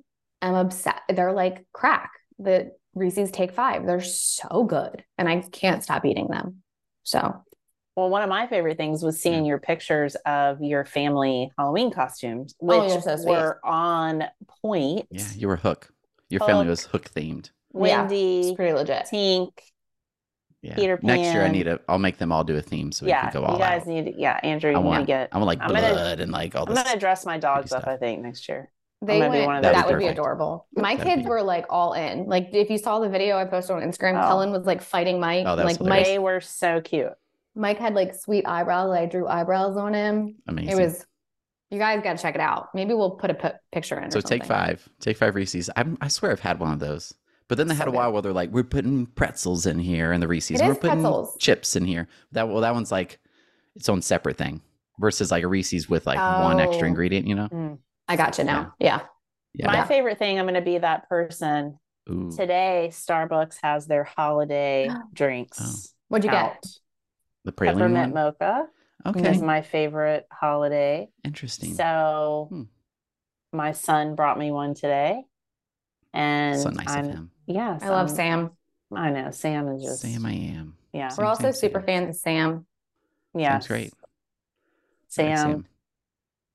am obsessed. They're like crack. The Reese's Take Five. They're so good, and I can't stop eating them. So Well, one of my favorite things was seeing your pictures of your family Halloween costumes, oh, which Oh, so were on point. Yeah, you were hook. Your family was hook themed. Yeah, it's Wendy, pretty legit. Tink. Yeah. Peter Pan. Next year I Pan. need a I'll make them all do a theme so we yeah, can go all you guys out. need. To, yeah, Andrew, I you need to get. I want like I'm blood gonna- and like all I'm gonna dress my dogs up. I think next year. They gonna be went, one of that would be adorable. My That'd kids be- were like all in. Like if you saw the video I posted on Instagram, Oh. Cullen was like fighting Mike. Oh, that like hilarious. Mike, They were so cute. Mike had like sweet eyebrows. I drew eyebrows on him. Amazing. It was. You guys got to check it out. Maybe we'll put a picture in. so take five. Take five Reese's. I'm, I swear I've had one of those. But then they had So a while good. where they're like, we're putting pretzels in here and the Reese's. It and we're putting pretzels. chips in here. That well, that one's like its own separate thing versus like a Reese's with like one extra Oh. ingredient, you know? Mm. I got you now. Yeah. Yeah. My Yeah. favorite thing. I'm gonna be that person. Ooh. Today, Starbucks has their holiday drinks. Oh. What'd you get? The praline Peppermint one? mocha Okay. is my favorite holiday. Interesting. So Hmm. my son brought me one today. And so nice I'm of him. yeah, I love so Sam. I know Sam is just Sam I am. yeah. Sam, We're also super Sam. fans of Sam. Yeah. That's great. I like Sam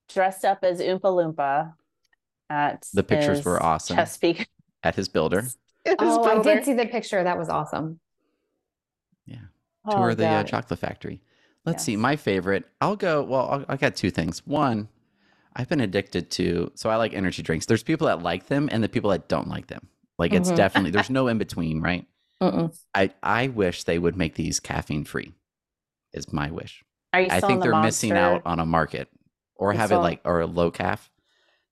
dressed up as Oompa Loompa at The pictures were awesome. Chesapeake. At his builder. his Oh, I did see the picture. That was awesome. Yeah. Oh, tour the uh, chocolate factory. Let's see. My favorite. I'll go. Well, I'll, I got two things. One, I've been addicted to. So I like energy drinks. There's people that like them and the people that don't like them. Like it's Mhm. definitely there's no in between, right? Mm-mm. I I wish they would make these caffeine free. Is my wish. Are you I still think in the they're missing out on a market, or You have it like or a low calf.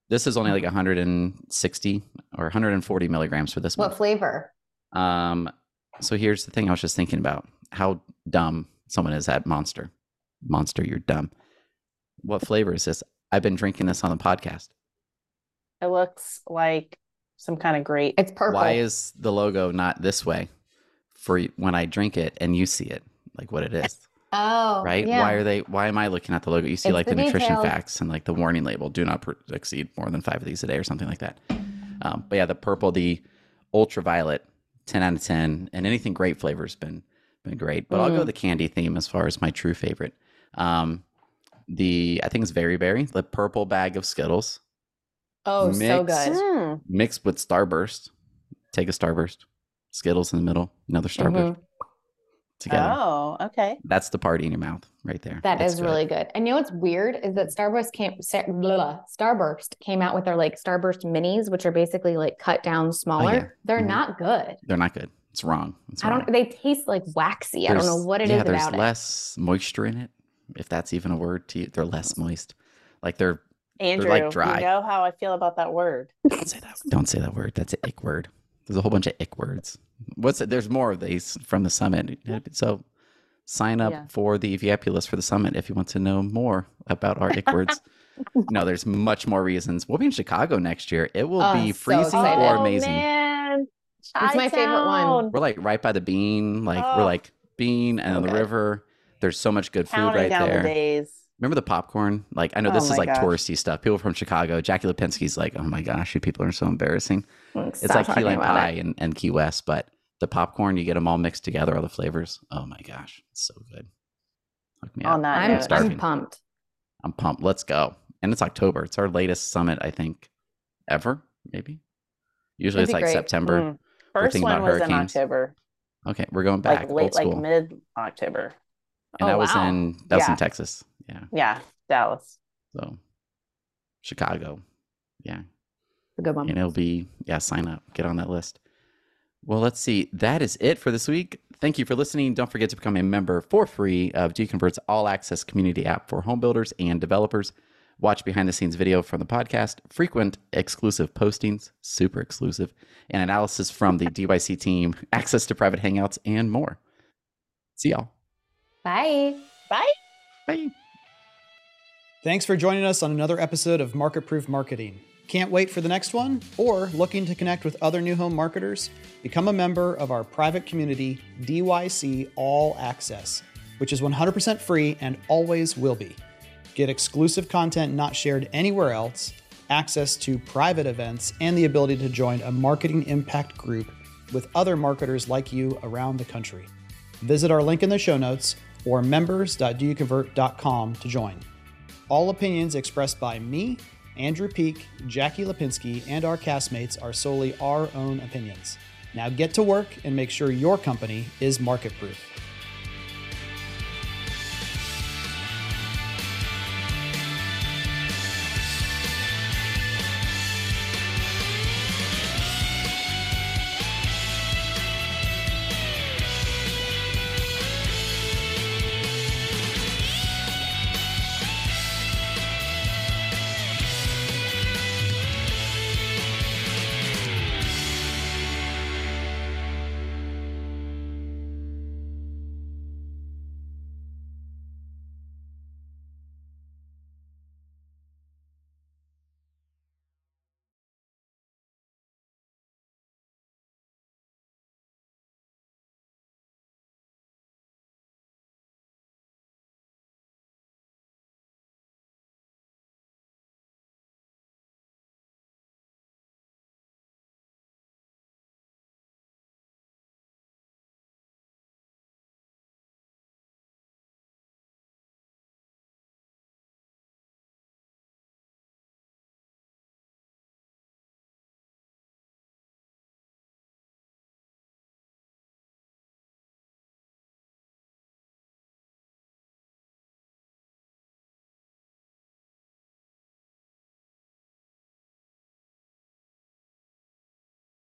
This is only Mm-hmm. like 160 or 140 milligrams for this one. What flavor? Um, so here's the thing I was just thinking about how dumb someone is at Monster. Monster, you're dumb. What flavor is this? I've been drinking this on the podcast. It looks like some kind of grape. It's purple. Why is the logo not this way for when I drink it and you see it, like what it is, oh, right? Yeah. Why are they? Why am I looking at the logo? You see It's like the the, nutrition facts and like the warning label: do not per- exceed more than five of these a day or something like that. Um, but yeah, the purple, the ultraviolet, ten out of ten, and anything grape flavor has been been great. But I'll go Mm. the candy theme as far as my true favorite. Um, the I think it's very berry, the purple bag of Skittles oh, so good. Mm. mixed with Starburst. Take a Starburst, Skittles in the middle, another Starburst Mhm. together. Oh, okay. That's the party in your mouth right there. That That's is good. really good. And you know what's weird is that Starburst came Star- blah, blah, Starburst came out with their like Starburst minis, which are basically like cut down smaller. Oh, yeah. They're Mhm. not good. They're not good. It's wrong. It's I don't. They taste like waxy. I don't know what it is yeah, there's about it. less moisture in it, if that's even a word to you. They're less moist. Like they're Andrew, like dry. you know how I feel about that word. Don't say that. Don't say that word. That's an ick word. There's a whole bunch of ick words. What's it? There's more of these from the summit. So sign up Yeah. for the VIP list for the summit if you want to know more about our ick words. no, there's much more reasons. We'll be in Chicago next year. It will Oh, be freezing excited. or Oh, amazing. man. It's my favorite one. We're like right by the bean. Like Oh. we're like bean and then the river. There's so much good food Counting right down there. the days. Remember the popcorn? Like I know Oh this is like gosh. touristy stuff. People from Chicago. Jackie Lipinski's like, oh my gosh, you people are so embarrassing. It's like key lime pie it. and, and Key West, but the popcorn you get them all mixed together, all the flavors. Oh my gosh, it's so good. Hook me On up. that I'm, starving. I'm pumped. I'm pumped. Let's go. And it's October. It's our latest summit, I think, ever. Maybe. Usually That'd it's like great. September. Mm. First one was in. October, Okay, we're going back like late, like mid October. and Oh, that was wow. in that was in Texas. Yeah. Yeah, Dallas. So Chicago. Yeah. A good one. and it'll be yeah sign up get on that list well let's see that is it for this week thank you for listening don't forget to become a member for free of gconvert's all access community app for home builders and developers watch behind the scenes video from the podcast frequent exclusive postings super exclusive and analysis from the dyc team access to private hangouts and more see y'all Bye. Bye. bye Thanks for joining us on another episode of Market Proof Marketing. Can't wait for the next one? Or looking to connect with other new home marketers? Become a member of our private community, DYC All Access, which is 100% free and always will be. Get exclusive content not shared anywhere else, access to private events, and the ability to join a marketing impact group with other marketers like you around the country. Visit our link in the show notes or members.doyouconvert.com to join. All opinions expressed by me, Andrew Peek, Jackie Lipinski, and our castmates are solely our own opinions. Now get to work and make sure your company is market proof.